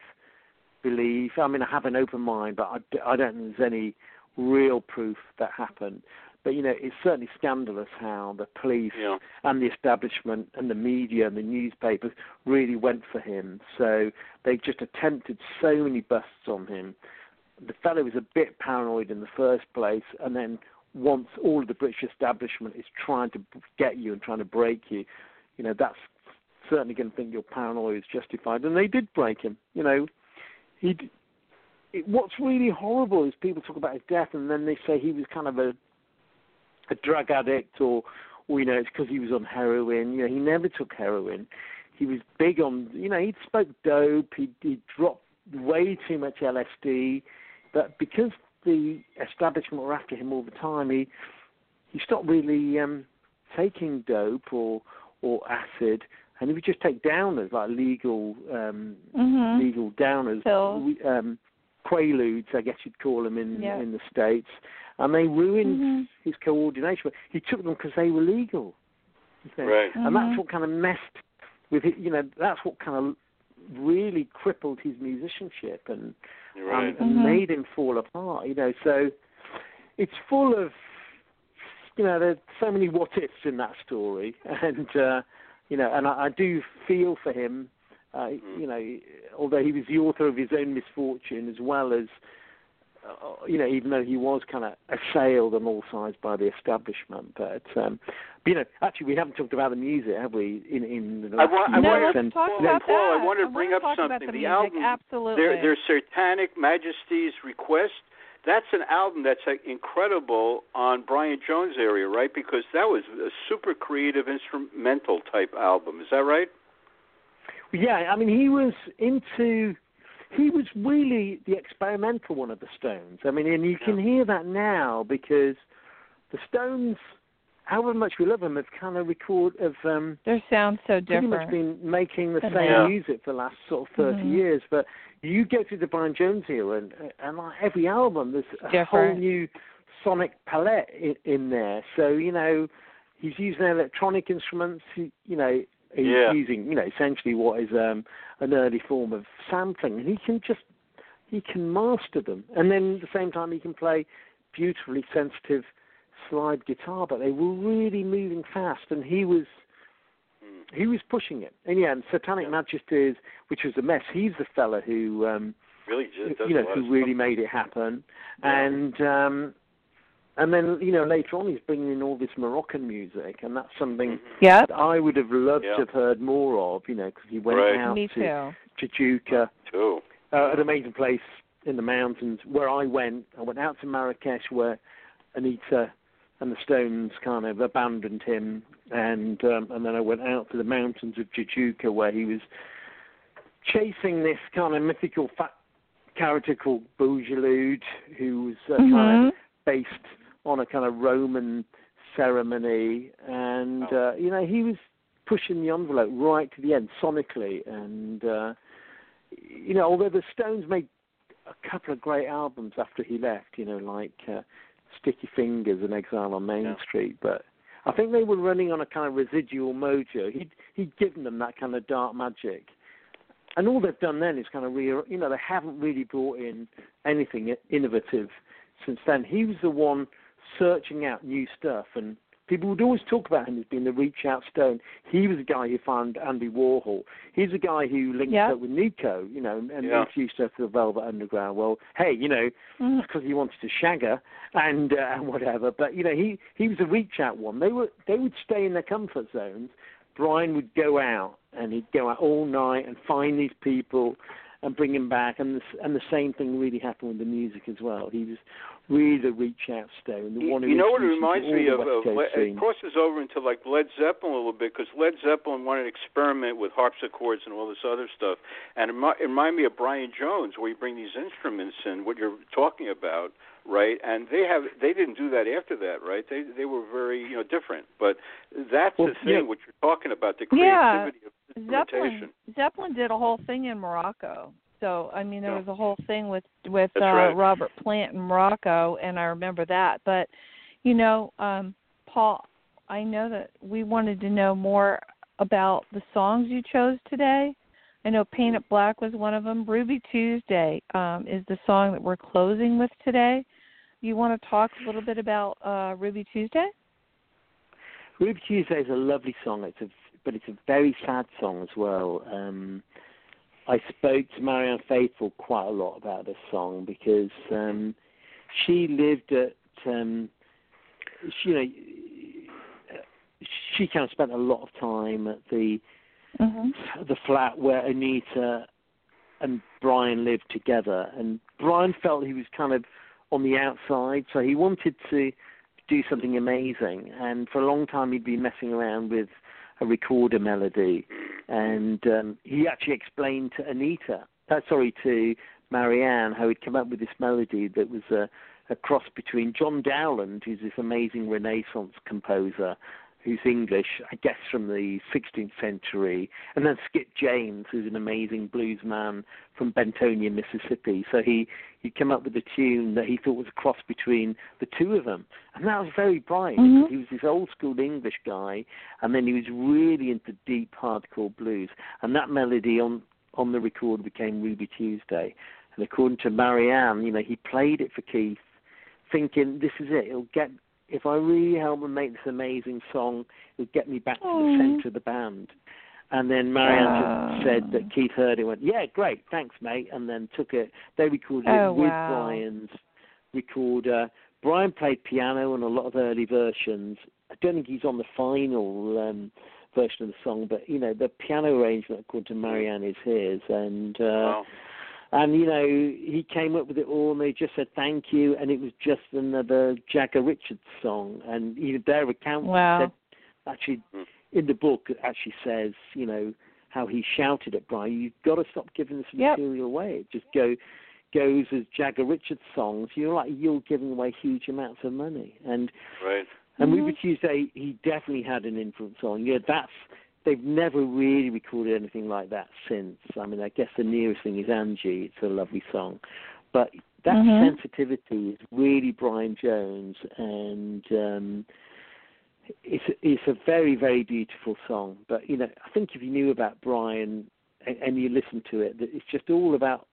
believe. I mean, I have an open mind, but I, I don't think there's any real proof that happened. But you know, it's certainly scandalous how the police Yeah. and the establishment and the media and the newspapers really went for him. So they just attempted so many busts on him. The fellow was a bit paranoid in the first place, and then once all of the British establishment is trying to get you and trying to break you, you know, that's certainly going to think your paranoia is justified. And they did break him. You know, he. What's really horrible is people talk about his death, and then they say he was kind of a a drug addict, or, or you know, it's because he was on heroin. You know, he never took heroin. He was big on, you know, he'd spoke dope. He he dropped way too much LSD, but because the establishment were after him all the time, he he stopped really um, taking dope or or acid, and he would just take downers like legal um, Mhm. legal downers, Pills. um, quaaludes, I guess you'd call them in Yeah. in the states, and they ruined Mhm. his coordination. He took them because they were legal, you know? Right. and that's Mhm. what kind of messed with it. You know, that's what kind of really crippled his musicianship and You're right. and, and Mhm. made him fall apart. You know, so it's full of you know there's so many what ifs in that story, and uh, you know, and I, I do feel for him. Uh, Mm. You know, although he was the author of his own misfortune as well as. Uh, you know, even though he was kind of assailed on all sides by the establishment, but, um, but you know, actually, we haven't talked about the music, have we? In in the I last wa- few I no, wanted- minutes? let's talk about Paul, I that. wanted to I bring wanna up talk about something. The, The music. album- absolutely. Their, their Satanic Majesties Request. That's an album that's like, incredible on Brian Jones' area, right? Because that was a super creative instrumental type album. Is that right? Yeah, I mean, he was into. He was really the experimental one of the Stones. I mean, and you can hear that now because the Stones, however much we love them, have kind of record of um, Their sound so pretty much different. been making the Than same now. music for the last sort of 30 Mhm. years. But you go through the Brian Jones era, and, and like every album, there's a whole new sonic palette in, in there. So you know, he's using electronic instruments. He, you know, he's Yeah. using you know essentially what is um, an early form of sampling, and he can just he can master them. And then at the same time, he can play beautifully sensitive slide guitar. But they were really moving fast, and he was Mm. he was pushing it. And yeah, and Satanic Majesties, which was a mess. He's the fella who, um, Really, just you know, who really made it happen. Yeah. And um, and then you know later on he's bringing in all this Moroccan music, and that's something Mhm. Yep. that I would have loved Yeah. to have heard more of. You know, because he went Right. out Me to too. Jajouka, Too. uh, an amazing place in the mountains where I went. I went out to Marrakesh where Anita and the Stones kind of abandoned him, and um, and then I went out to the mountains of Jajouka where he was chasing this kind of mythical fat character called Boujeloud, who was uh, kind Mhm. of based on a kind of Roman ceremony, and Oh. uh, you know he was pushing the envelope right to the end sonically, and uh, you know, although the Stones made a couple of great albums after he left, you know, like uh, Sticky Fingers and Exile on Main Yeah. Street, but I think they were running on a kind of residual mojo. He'd he'd given them that kind of dark magic, and all they've done then is kind of re, you know, they haven't really brought in anything innovative since then. He was the one searching out new stuff, and people would always talk about him as being the reach out stone. He was the guy who found Andy Warhol. He's the guy who linked Yeah. up with Nico, you know, and Yeah. introduced her to the Velvet Underground. Well, hey, you know, because he wanted to shag her and uh, and whatever. But you know, he he was a reach out one. They were they would stay in their comfort zones. Brian would go out and he'd go out all night and find these people and bring them back. And the, and the same thing really happened with the music as well. He was really the reach out stone, the You, one you know what it reminds me of? of Le- it crosses over into like Led Zeppelin a little bit because Led Zeppelin wanted to experiment with harpsichords and all this other stuff, and it, it reminded me of Brian Jones, where you bring these instruments and what you're talking about, right? And they have they didn't do that after that, right? They they were very you know different, but that's Well, the thing yeah. what you're talking about the Yeah. creativity of Zeppelin. Zeppelin did a whole thing in Morocco. So I mean, there Yeah. was a whole thing with with That's uh, right. Robert Plant in Morocco, and I remember that. But you know, um, Paul, I know that we wanted to know more about the songs you chose today. I know "Paint It Black" was one of them. "Ruby Tuesday" um, is the song that we're closing with today. You want to talk a little bit about uh, "Ruby Tuesday"? Ruby Tuesday is a lovely song. It's a but it's a very sad song as well. Um, I spoke to Marianne Faithfull quite a lot about this song because um, she lived at um, she, you know she kind of spent a lot of time at the Mm-hmm. the flat where Anita and Brian lived together, and Brian felt he was kind of on the outside, so he wanted to do something amazing. And for a long time, he'd been messing around with a recorder melody, and um, he actually explained to Anita, uh, sorry, to Marianne, how he'd come up with this melody that was a, a cross between John Dowland, who's this amazing Renaissance composer, who's English, I guess from the 16th century, and then Skip James, who's an amazing blues man from Bentonia, Mississippi. So he he came up with a tune that he thought was a cross between the two of them, and that was very bright. Mhm. because He was this old school English guy, and then he was really into deep hardcore blues, and that melody on on the record became Ruby Tuesday. And according to Marianne, you know, he played it for Keith, thinking this is it. It'll get if I really help him make this amazing song, it would get me back to Aw. the centre of the band. And then Marianne Ah. said that Keith heard it and went, Yeah, great, thanks, mate and then took it they recorded Oh, it with wow. Brian's recorder. Brian played piano on a lot of early versions. I don't think he's on the final um version of the song, but you know, the piano arrangement according to Marianne is his and uh Wow. And you know, he came up with it all, and they just said thank you, and it was just another Jagger Richards song. And even their account Wow. said, actually, Mm. in the book, it actually says, you know, how he shouted at Brian, "You've got to stop giving this Yep. material away. It just go goes as Jagger Richards songs. You're like you're giving away huge amounts of money." And Right. and Mhm. Ruby Tuesday, he definitely had an influence on. Yeah, that's they've never really recorded anything like that since. I mean, I guess the nearest thing is Angie. It's a lovely song, but that Mhm. sensitivity is really Brian Jones, and um, it's it's a very very beautiful song. But you know, I think if you knew about Brian and, and you listen to it, that it's just all about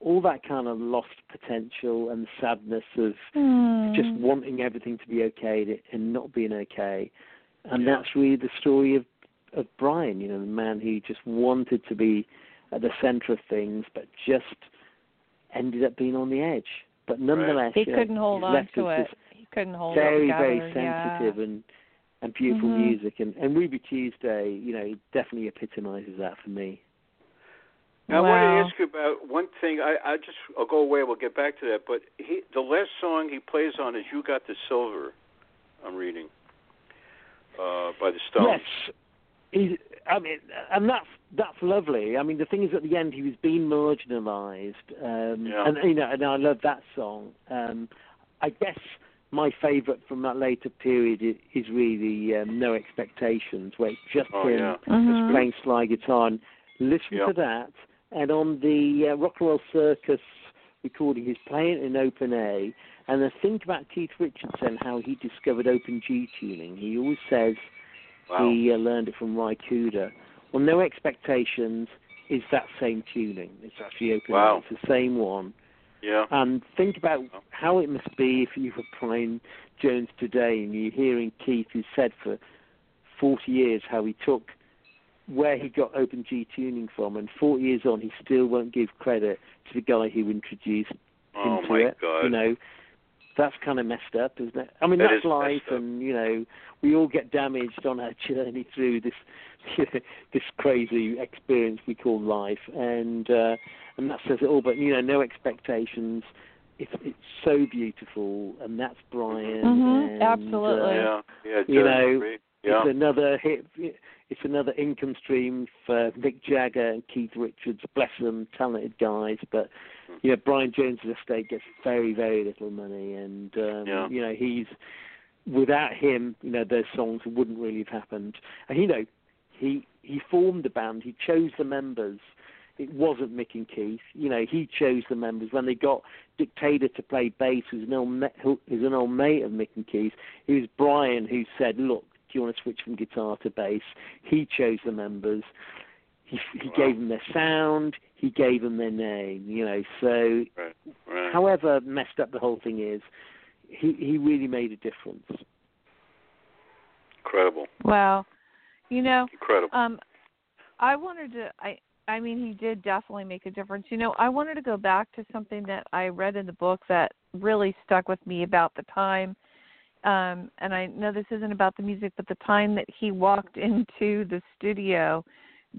all that kind of lost potential and sadness of Hmm. just wanting everything to be okay and not being okay. And Yeah. that's really the story of of Brian, you know, the man who just wanted to be at the center of things but just ended up being on the edge. But nonetheless, he you know, couldn't hold on to it. He couldn't hold very, it together. very sensitive yeah. and and beautiful Mhm. music and, and Ruby Tuesday, you know, definitely epitomizes that for me. Now, I wow. wanted to ask you about one thing. I, I just I'll go away. We'll get back to that. But he, the last song he plays on is "You Got the Silver." I'm reading uh, by the Stones. Yes, he's, I mean, and that's that's lovely. I mean, the thing is, at the end, he was being marginalised, um, Yeah. and you know, and I love that song. Um, I guess my favourite from that later period is, is really um, "No Expectations," where it's just Oh him yeah. Mhm. playing slide guitar. And listen Yeah. to that, and on the uh, Rock and Roll Circus recording, he's playing in open A. And then think about Keith Richardson, how he discovered open G tuning. He always says Wow. he uh, learned it from Ry Cooder. Well, No Expectations is that same tuning. It's actually open Wow. It's the same one. Yeah. And think about how it must be if you were playing Jones today and you're hearing Keith, who said for 40 years how he took where he got open G tuning from, and 40 years on, he still won't give credit to the guy who introduced Oh into my it. God. You know, that's kind of messed up, isn't it? I mean, That that's life, and you know, we all get damaged on our journey through this this crazy experience we call life, and uh, and that says it all. But you know, no expectations. It's it's so beautiful, and that's Brian. Mhm, and, absolutely. uh, yeah. Yeah. you know, Yeah. It's another hit. It's another income stream for Mick Jagger and Keith Richards. Bless them, talented guys. But you know, Brian Jones' estate gets very, very little money, and um, Yeah. you know he's without him. You know, those songs wouldn't really have happened. And you know, he he formed the band. He chose the members. It wasn't Mick and Keith. You know, he chose the members when they got Dick Taylor to play bass, who's an old ma- who is an old mate of Mick and Keith. It was Brian who said, "Look, you want to switch from guitar to bass?" He chose the members. He he Wow. gave them their sound. He gave them their name. You know, so Right. Right. however messed up the whole thing is, he he really made a difference. Incredible. Wow. You know, Incredible. um I wanted to I I mean he did definitely make a difference. You know, I wanted to go back to something that I read in the book that really stuck with me about the time um and I know this isn't about the music but the time that he walked into the studio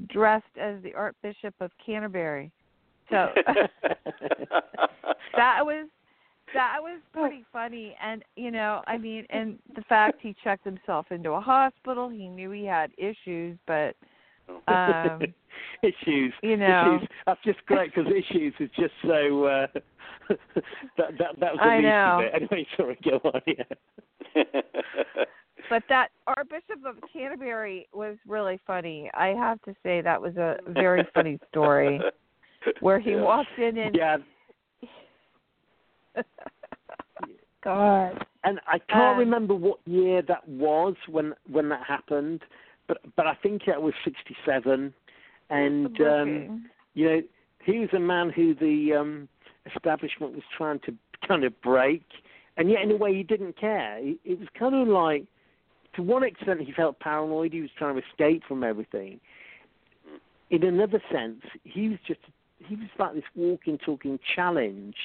dressed as the Archbishop of Canterbury. So that was that was pretty funny and you know i mean and the fact he checked himself into a hospital he knew he had issues but um issues. you know issues. That's just great because issues is just so. Uh, that that that was the I least know. of it. Anyway, sorry, go on. Yeah. but that our Bishop of canterbury was really funny i have to say that was a very funny story where he Yeah. walked in and Yeah, god and I can't Um, remember what year that was when when that happened, but but I think it was '67, and um, you know he was a man who the um, establishment was trying to kind of break, and yet in a way he didn't care. It, it was kind of like, to one extent, he felt paranoid. He was trying to escape from everything. In another sense, he was just he was like this walking, talking challenge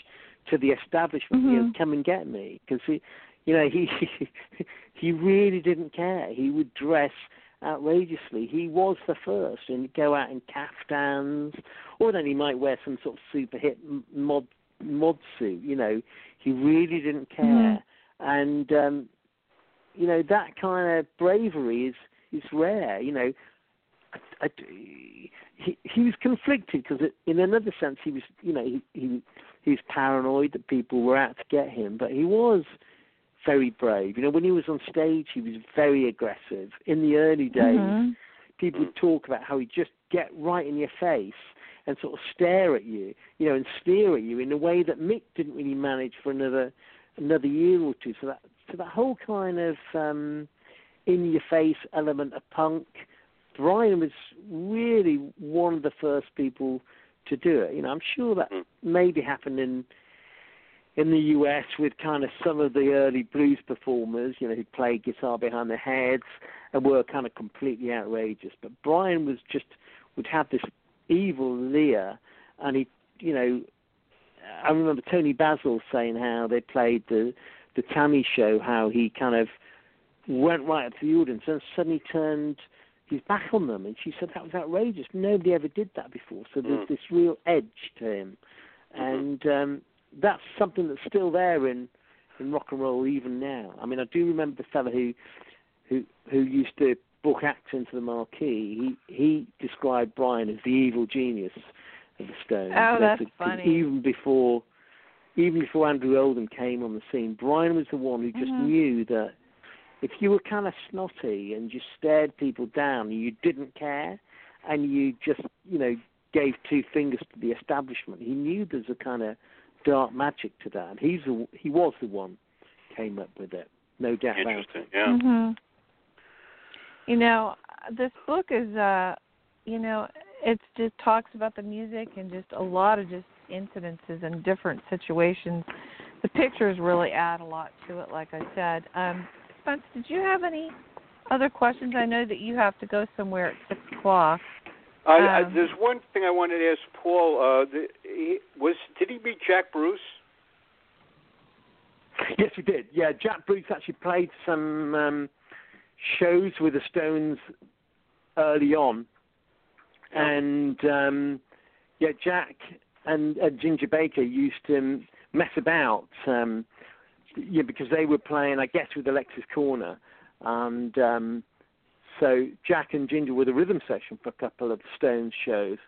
to the establishment. You know, come and get me, because he, you know, he he really didn't care. He would dress outrageously. He was the first, and he'd go out in caftans, or then he might wear some sort of super hip mod mod suit. You know, he really didn't care, Mhm. and um, you know that kind of bravery is is rare. You know, I, I, he he was conflicted because in another sense he was you know he he he was paranoid that people were out to get him, but he was very brave. You know, when he was on stage, he was very aggressive. In the early days, Mhm. people would talk about how he'd just get right in your face and sort of stare at you, you know, and sneer at you in a way that Mick didn't really manage for another another year or two. So that so that whole kind of um, in your face element of punk, Brian was really one of the first people to do it. You know, I'm sure that Mm. maybe happened in in the US with kind of some of the early blues performers, you know, who played guitar behind their heads and were kind of completely outrageous. But Brian was just would have this evil leer, and he, you know, I remember Toni Basil saying how they played the the T.A.M.I. show, how he kind of went right up to the audience and suddenly turned his back on them, and she said that was outrageous. Nobody ever did that before. So there's Mm. this real edge to him, and um, that's something that's still there in in rock and roll even now. I mean, I do remember the fella who who who used to book acts into the Marquee. He he described Brian as the evil genius of the Stones. Oh, that's funny. Even before even before Andrew Oldham came on the scene, Brian was the one who just Mhm. knew that if you were kind of snotty and just stared people down, you didn't care, and you just you know gave two fingers to the establishment. He knew there's a kind of dark magic to that. He's a, he was the one came up with it, no doubt about Interesting. it. Yeah. Mhm. You know, this book is uh you know, it just talks about the music and just a lot of just incidences and different situations. The pictures really add a lot to it, like I said. Um Spence, did you have any other questions? I know that you have to go somewhere at six o'clock. I, I, Um, there's one thing I wanted to ask Paul. Uh, the, he, was did he meet Jack Bruce? Yes, we did. Yeah, Jack Bruce actually played some um, shows with the Stones early on, Yeah. and um, yeah, Jack and uh, Ginger Baker used to mess about. Um, yeah, because they were playing, I guess, with Alexis Korner, and um, so Jack and Ginger were the rhythm section for a couple of Stones shows.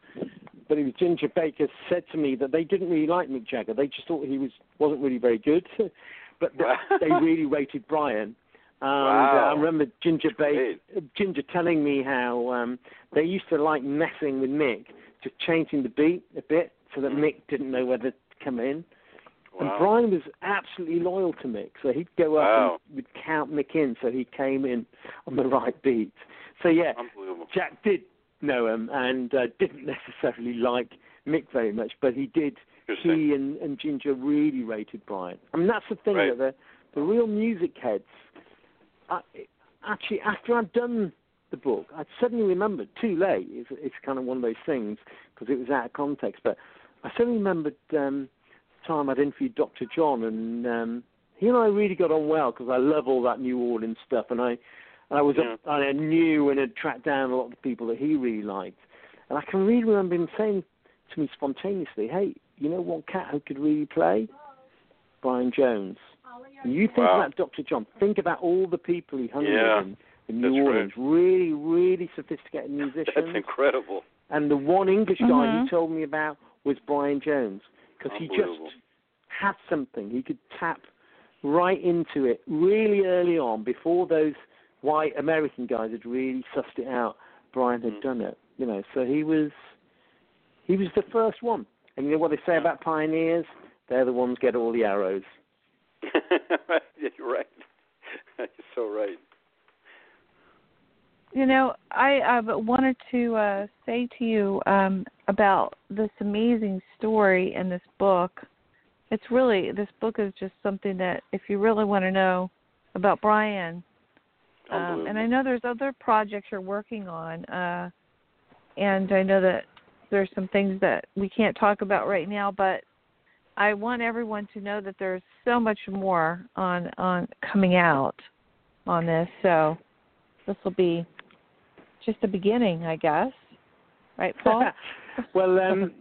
But it was Ginger Baker said to me that they didn't really like Mick Jagger. They just thought he was wasn't really very good. but Wow. they really rated Brian. And Wow. uh, I remember Ginger Baker, Ginger telling me how um, they used to like messing with Mick, just changing the beat a bit so that Mhm. Mick didn't know whether to come in. And Brian was absolutely loyal to Mick, so he'd go up Wow. and would count Mick in so he came in on the right beat. So yeah, Jack did know him and uh, didn't necessarily like Mick very much, but he did. He and, and Ginger really rated Brian. I mean, that's the thing Right. that the the real music heads. I, actually, after I'd done the book, I suddenly remembered too late. It's, it's kind of one of those things because it was out of context. But I suddenly remembered um, time I'd interviewed Dr. John, and um, he and I really got on well because I love all that New Orleans stuff, and I I was Yeah. up, I knew and had tracked down a lot of the people that he really liked, and I can really remember him saying to me spontaneously, "Hey, you know what cat who could really play? Brian Jones." And you think Wow. about Dr. John. Think about all the people he hung Yeah, with in, in New that's right. Orleans. Really, really sophisticated musicians. That's incredible. And the one English guy Mhm. he told me about was Brian Jones because he just had something. He could tap right into it really early on before those white American guys had really sussed it out. Brian had Mm. done it, you know. So he was he was the first one. And you know what they say about pioneers? They're the ones get all the arrows. You're right. You're so right. You know, I uh, wanted to uh, say to you um, about this amazing story in this book. It's really this book is just something that if you really want to know about Brian, um, and I know there's other projects you're working on, uh, and I know that there's some things that we can't talk about right now, but I want everyone to know that there's so much more on on coming out on this. So this will be just the beginning, I guess. Right, Paul? well, um,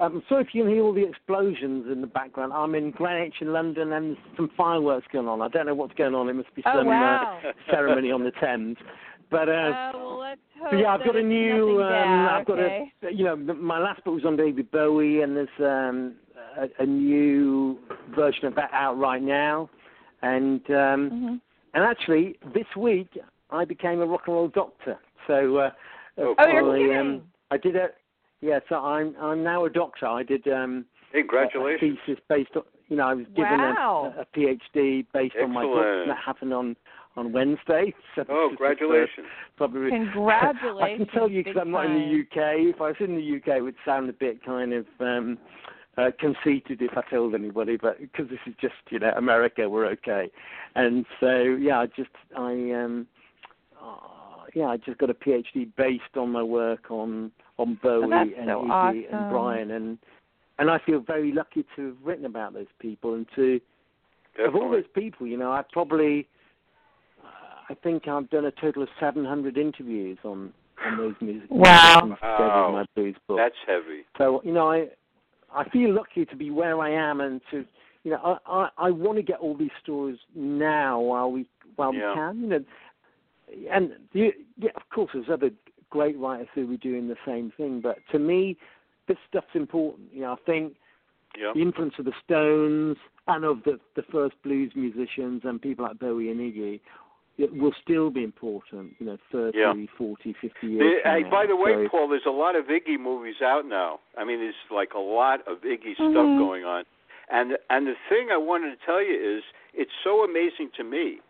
I'm sorry if you can hear all the explosions in the background. I'm in Greenwich in London and there's some fireworks going on. I don't know what's going on. It must be Oh, some wow. uh, ceremony on the Thames. But uh, Oh, well, But yeah, I've got a new. Um, I've got okay? a. You know, my last book was on David Bowie, and there's um, a, a new version of that out right now. And um, Mhm. and actually, this week I became a rock and roll doctor. So. Uh, Oh, you're I, kidding. um, I did a. Yeah, so I'm I'm now a doctor. I did um, a- congratulations. A thesis based on. You know, I was given Wow. a, a PhD based on my book. Excellent. That happened on on Wednesday. So Oh, this is the first- congratulations. Probably. Congratulations. I can tell you because I'm not in the UK. If I was in the UK, it would sound a bit kind of um, uh, conceited if I told anybody, but because this is just you know America, we're okay. And so yeah, I just I um, uh, yeah I just got a PhD based on my work on on Bowie that's and so Iggy awesome. and Brian and and I feel very lucky to have written about those people and to of all those people, you know, I probably, uh, I think I've done a total of 700 interviews on on those music. Wow. Wow. my blues book. That's heavy. So you know, I I feel lucky to be where I am and to, you know, I I, I want to get all these stories now while we while Yeah. we can, you know, and the, yeah, of course, there's other great writers who are doing the same thing, but to me, this stuff's important. You know, I think Yeah. the influence of the Stones and of the the first blues musicians and people like Bowie and Iggy it will still be important, you know, 30, Yeah. 40, 50 years. From hey, now. by the way, So- Paul, there's a lot of Iggy movies out now. I mean, there's like a lot of Iggy stuff Mhm. going on. And and the thing I wanted to tell you is, it's so amazing to me,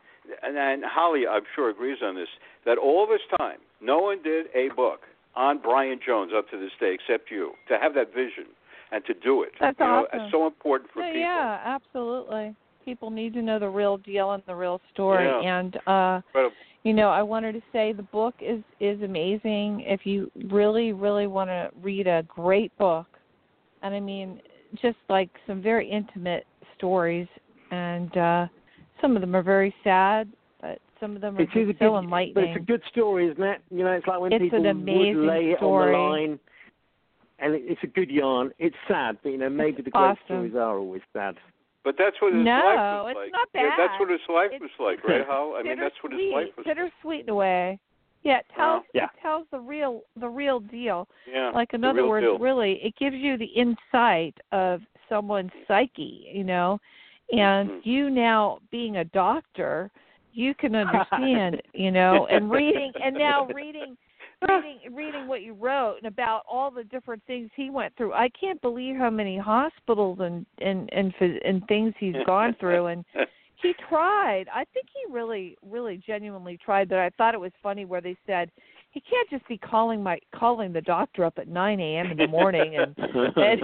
and, and Holly, I'm sure agrees on this, that all this time, no one did a book on Brian Jones up to this day except you. To have that vision and to do it, That's you know, awesome. it's so important for No, people. yeah, absolutely. People need to know the real deal and the real story. Yeah. And uh Incredible. you know, I wanted to say the book is is amazing. If you really, really want to read a great book, and I mean, just like some very intimate stories, and uh some of them are very sad, but some of them are It is just so good, enlightening. But it's a good story, isn't it? You know, it's like when It's people would lay it story. on the line, and it, it's a good yarn. It's sad, but you know, maybe the great awesome. stories are always sad. But that's what his No, life was it's like. not Yeah, that's bad. what his life It's- was like, right? How I mean, that's what his bittersweet. life was. Bittersweet in a way. Yeah, it tells Wow. Yeah. it tells the real the real deal. Yeah. like in other words deal. really it gives you the insight of someone's psyche you know and Mhm. you now being a doctor you can understand you know and reading and now reading reading reading what you wrote and about all the different things he went through. I can't believe how many hospitals and and and and things he's gone through. And he tried. I think he really really genuinely tried but i thought it was funny where they said he can't just be calling my calling the doctor up at nine am in the morning and and,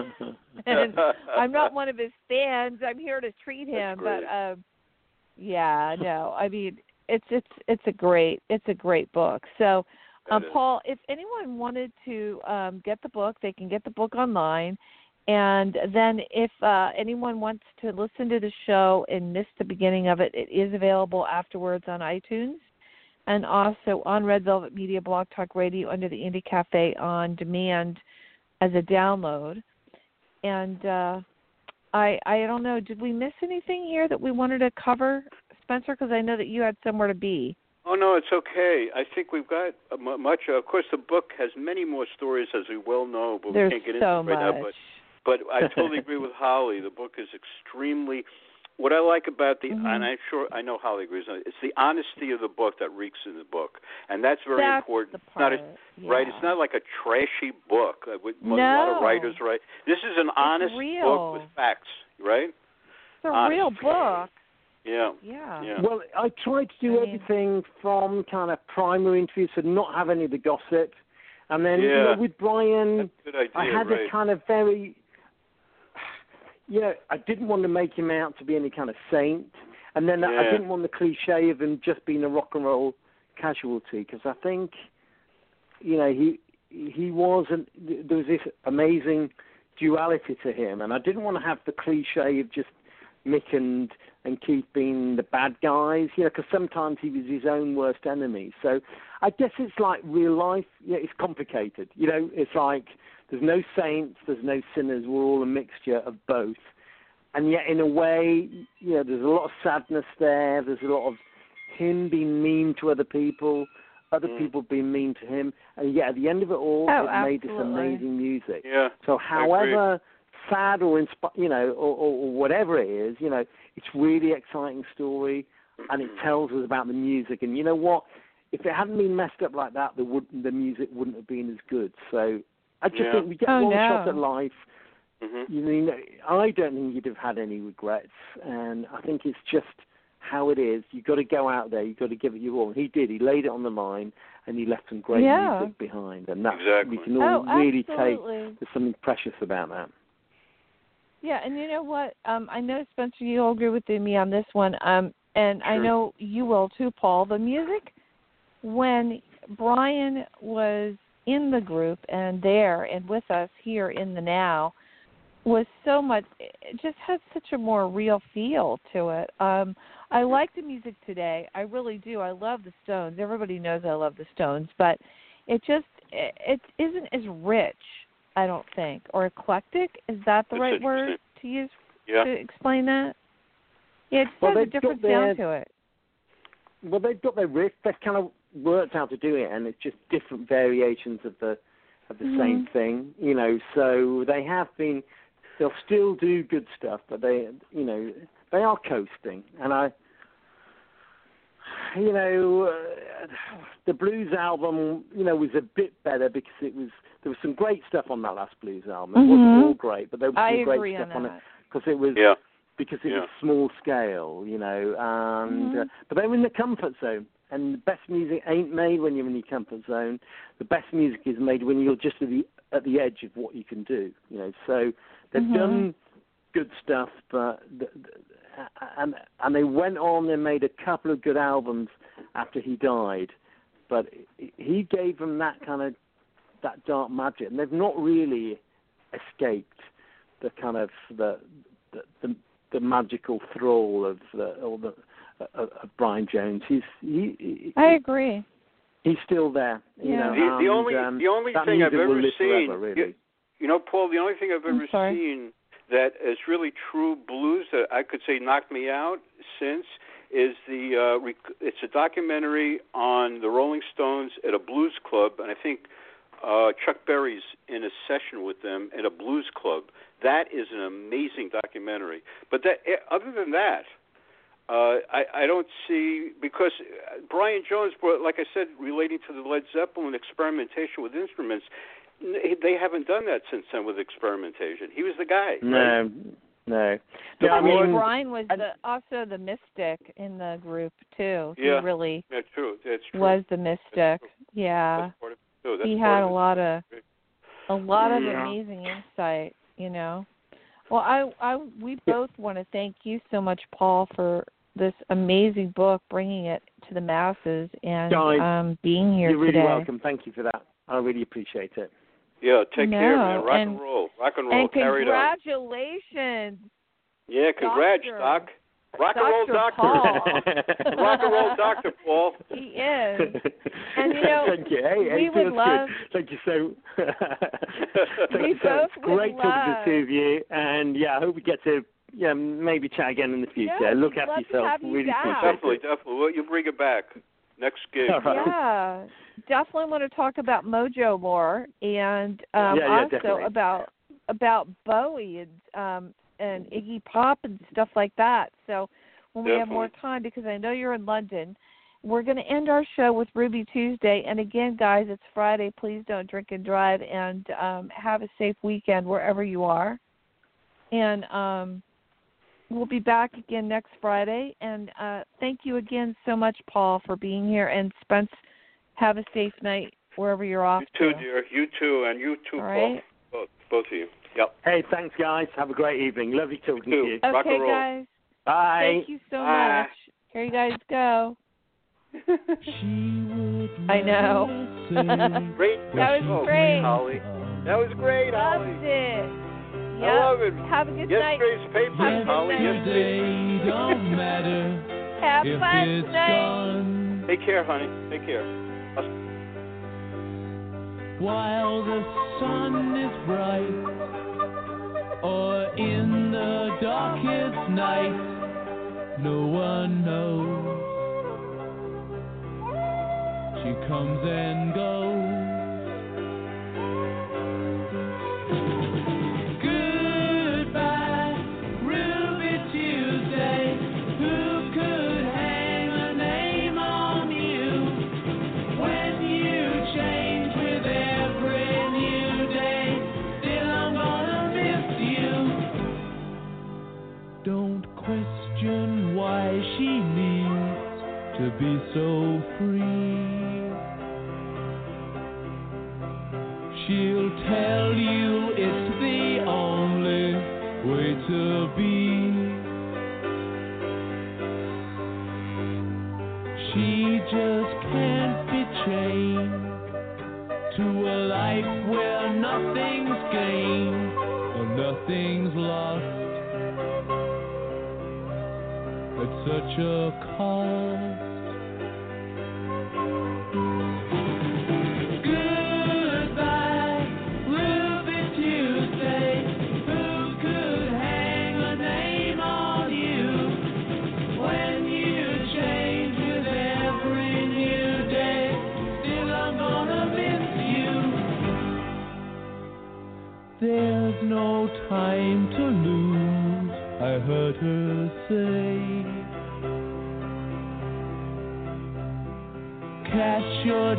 and i'm not one of his fans. I'm here to treat him but um yeah no i mean it's it's it's a great it's a great book. So um paul if anyone wanted to um get the book they can get the book online. And then if uh anyone wants to listen to the show and miss the beginning of it it is available afterwards on itunes and also on red velvet media blog talk radio under the indie cafe on demand as a download and uh i i don't know did we miss anything here that we wanted to cover spencer because i know that you had somewhere to be Oh no, it's okay. I think we've got uh, much. Of course, the book has many more stories, as we well know, but there's we can't get so into it right much now. But but I totally agree with Holly. The book is extremely. What I like about the, Mhm. and I'm sure I know Holly agrees on it. It's the honesty of the book that reeks in the book, and that's very That's important. the It's part, not a, right. It's not like a trashy book. uh, With a lot of writers write. This is an honest real. book with facts, right? it's a honest. real book Yeah. yeah Yeah. Well, I tried to do I mean- everything from kind of primary interviews, so not have any of the gossip, and then you know, with Brian, That's a good idea. I had right. a kind of very, know, I didn't want to make him out to be any kind of saint, and then I didn't want the cliche of him just being a rock and roll casualty, because I think, you know, he he was, an, there was this amazing duality to him, and I didn't want to have the cliche of just Mick and and Keith being the bad guys, you know, because sometimes he was his own worst enemy. So I guess it's like real life. Yeah, it's complicated. You know, it's like there's no saints, there's no sinners. We're all a mixture of both. And yet, in a way, you know, there's a lot of sadness there. There's a lot of him being mean to other people, other Mm. people being mean to him, and yet at the end of it all, Oh, it made this amazing music. Yeah. So, however sad or inspi- you know, or, or, or whatever it is, you know, it's really exciting story, and it tells us about the music. And you know what? If it hadn't been messed up like that, the would the music wouldn't have been as good. So, I just Yeah. think we get Oh, one no. shot at life. hmm You know, I don't think you'd have had any regrets, and I think it's just how it is. You've got to go out there. You've got to give it your all. He did. He laid it on the line, and he left some great Yeah. music behind. And that's Exactly. we can all oh really absolutely take. There's something precious about that. Yeah, and you know what? Um, I know Spencer, you'll agree with me on this one. Um, and I know you will too, Paul. The music when Brian was in the group and there and with us here in the now was so much. It just has such a more real feel to it. Um, I like the music today. I really do. I love the Stones. Everybody knows I love the Stones, but it just it, it isn't as rich. I don't think or eclectic. Is that the That's right word to use Yeah. to explain that? Yeah, it just Well, has a they've got different their- sound to it. Well, they've got their riff. They've kind of worked out to do it, and it's just different variations of the of the same Mhm. thing. You know, so they have been. They'll still do good stuff, but they, you know, they are coasting, and I. you know, uh, the blues album, you know, was a bit better because it was there was some great stuff on that last blues album. It wasn't Mhm. all great, but there was I some great stuff on on it because it was Yeah. because it Yeah. was small scale, you know, and uh, Mhm. but they were in the comfort zone. And the best music ain't made when you're in your comfort zone. The best music is made when you're just at the at the edge of what you can do, you know. So they've Mhm. done good stuff, but th- th- and and they went on and made a couple of good albums after he died, but he gave them that kind of that dark magic, and they've not really escaped the kind of the the the, the magical thrall of the or the of, of Brian Jones. He's he, he I agree. he's still there, you Yeah. know. The, the and, only um, the only that thing I've ever seen, forever, really. you, you know, Paul, the only thing I've ever seen that is really true blues that I could say knocked me out since is the uh, rec- it's a documentary on the Rolling Stones at a blues club, and I think uh, Chuck Berry's in a session with them at a blues club. That is an amazing documentary. But that, eh, other than that, uh, I, I don't see because uh, Brian Jones, brought- like I said, relating to the Led Zeppelin experimentation with instruments, they haven't done that since then with experimentation. He was the guy. right? No, no. I I mean, Brian was the also the mystic in the group too. Yeah. Really That's true. That's true. was the mystic. Yeah. That's part of. That's he had a lot of a lot of Yeah. amazing insight, you know. Well, I I we both want to thank you so much Paul for this amazing book bringing it to the masses and Guys, um being here today. You're really welcome. Thank you for that. I really appreciate it. Yeah, take care, man. Rock and, and- roll. Rock and roll. And Carry it on. congratulations, Yeah, congrats, Doctor. Doc. Rock and roll Dr. Rock and roll doctor, Paul. He is. And, you know, thank you. Hey, hey, we would love- good. Thank you so. thank We you so. both It's would great talking to love- the two of you, and yeah, I hope we get to yeah maybe chat again in the future. Yeah, Look we'd after yourself. have you really back. definitely, definitely. Well, you bring it back. Next gig. All right. Yeah, definitely want to talk about Mojo more, and um, Yeah, yeah, also definitely. about about Bowie and um, and Iggy Pop and stuff like that. So when we have more time, because I know you're in London, we're going to end our show with Ruby Tuesday. And again, guys, it's Friday. Please don't drink and drive, and um, have a safe weekend wherever you are. And um, we'll be back again next Friday. And uh, thank you again so much, Paul, for being here. And Spence, have a safe night wherever you're off You too, to. dear. You too, and you too, All Paul. right. Both, both of you. Yep. Hey, thanks guys. Have a great evening. Lovely talking You to too. you. Rock Okay, and roll. guys. Bye. Thank you so Bye. much. Here you guys go. I know. great. That was great. Holly. That was great, Loved Holly. It. I love it. Have a good night. Yesterday's papers, Have a good Holly. night. Yesterday's don't matter Have if fun it's tonight. gone. Take care, honey. Take care. While the sun is bright, or in the darkest night, no one knows. She comes and goes. Be so free. She'll tell you it's the only way to be. She just can't be chained to a life where nothing's gained or nothing's lost at such a cost.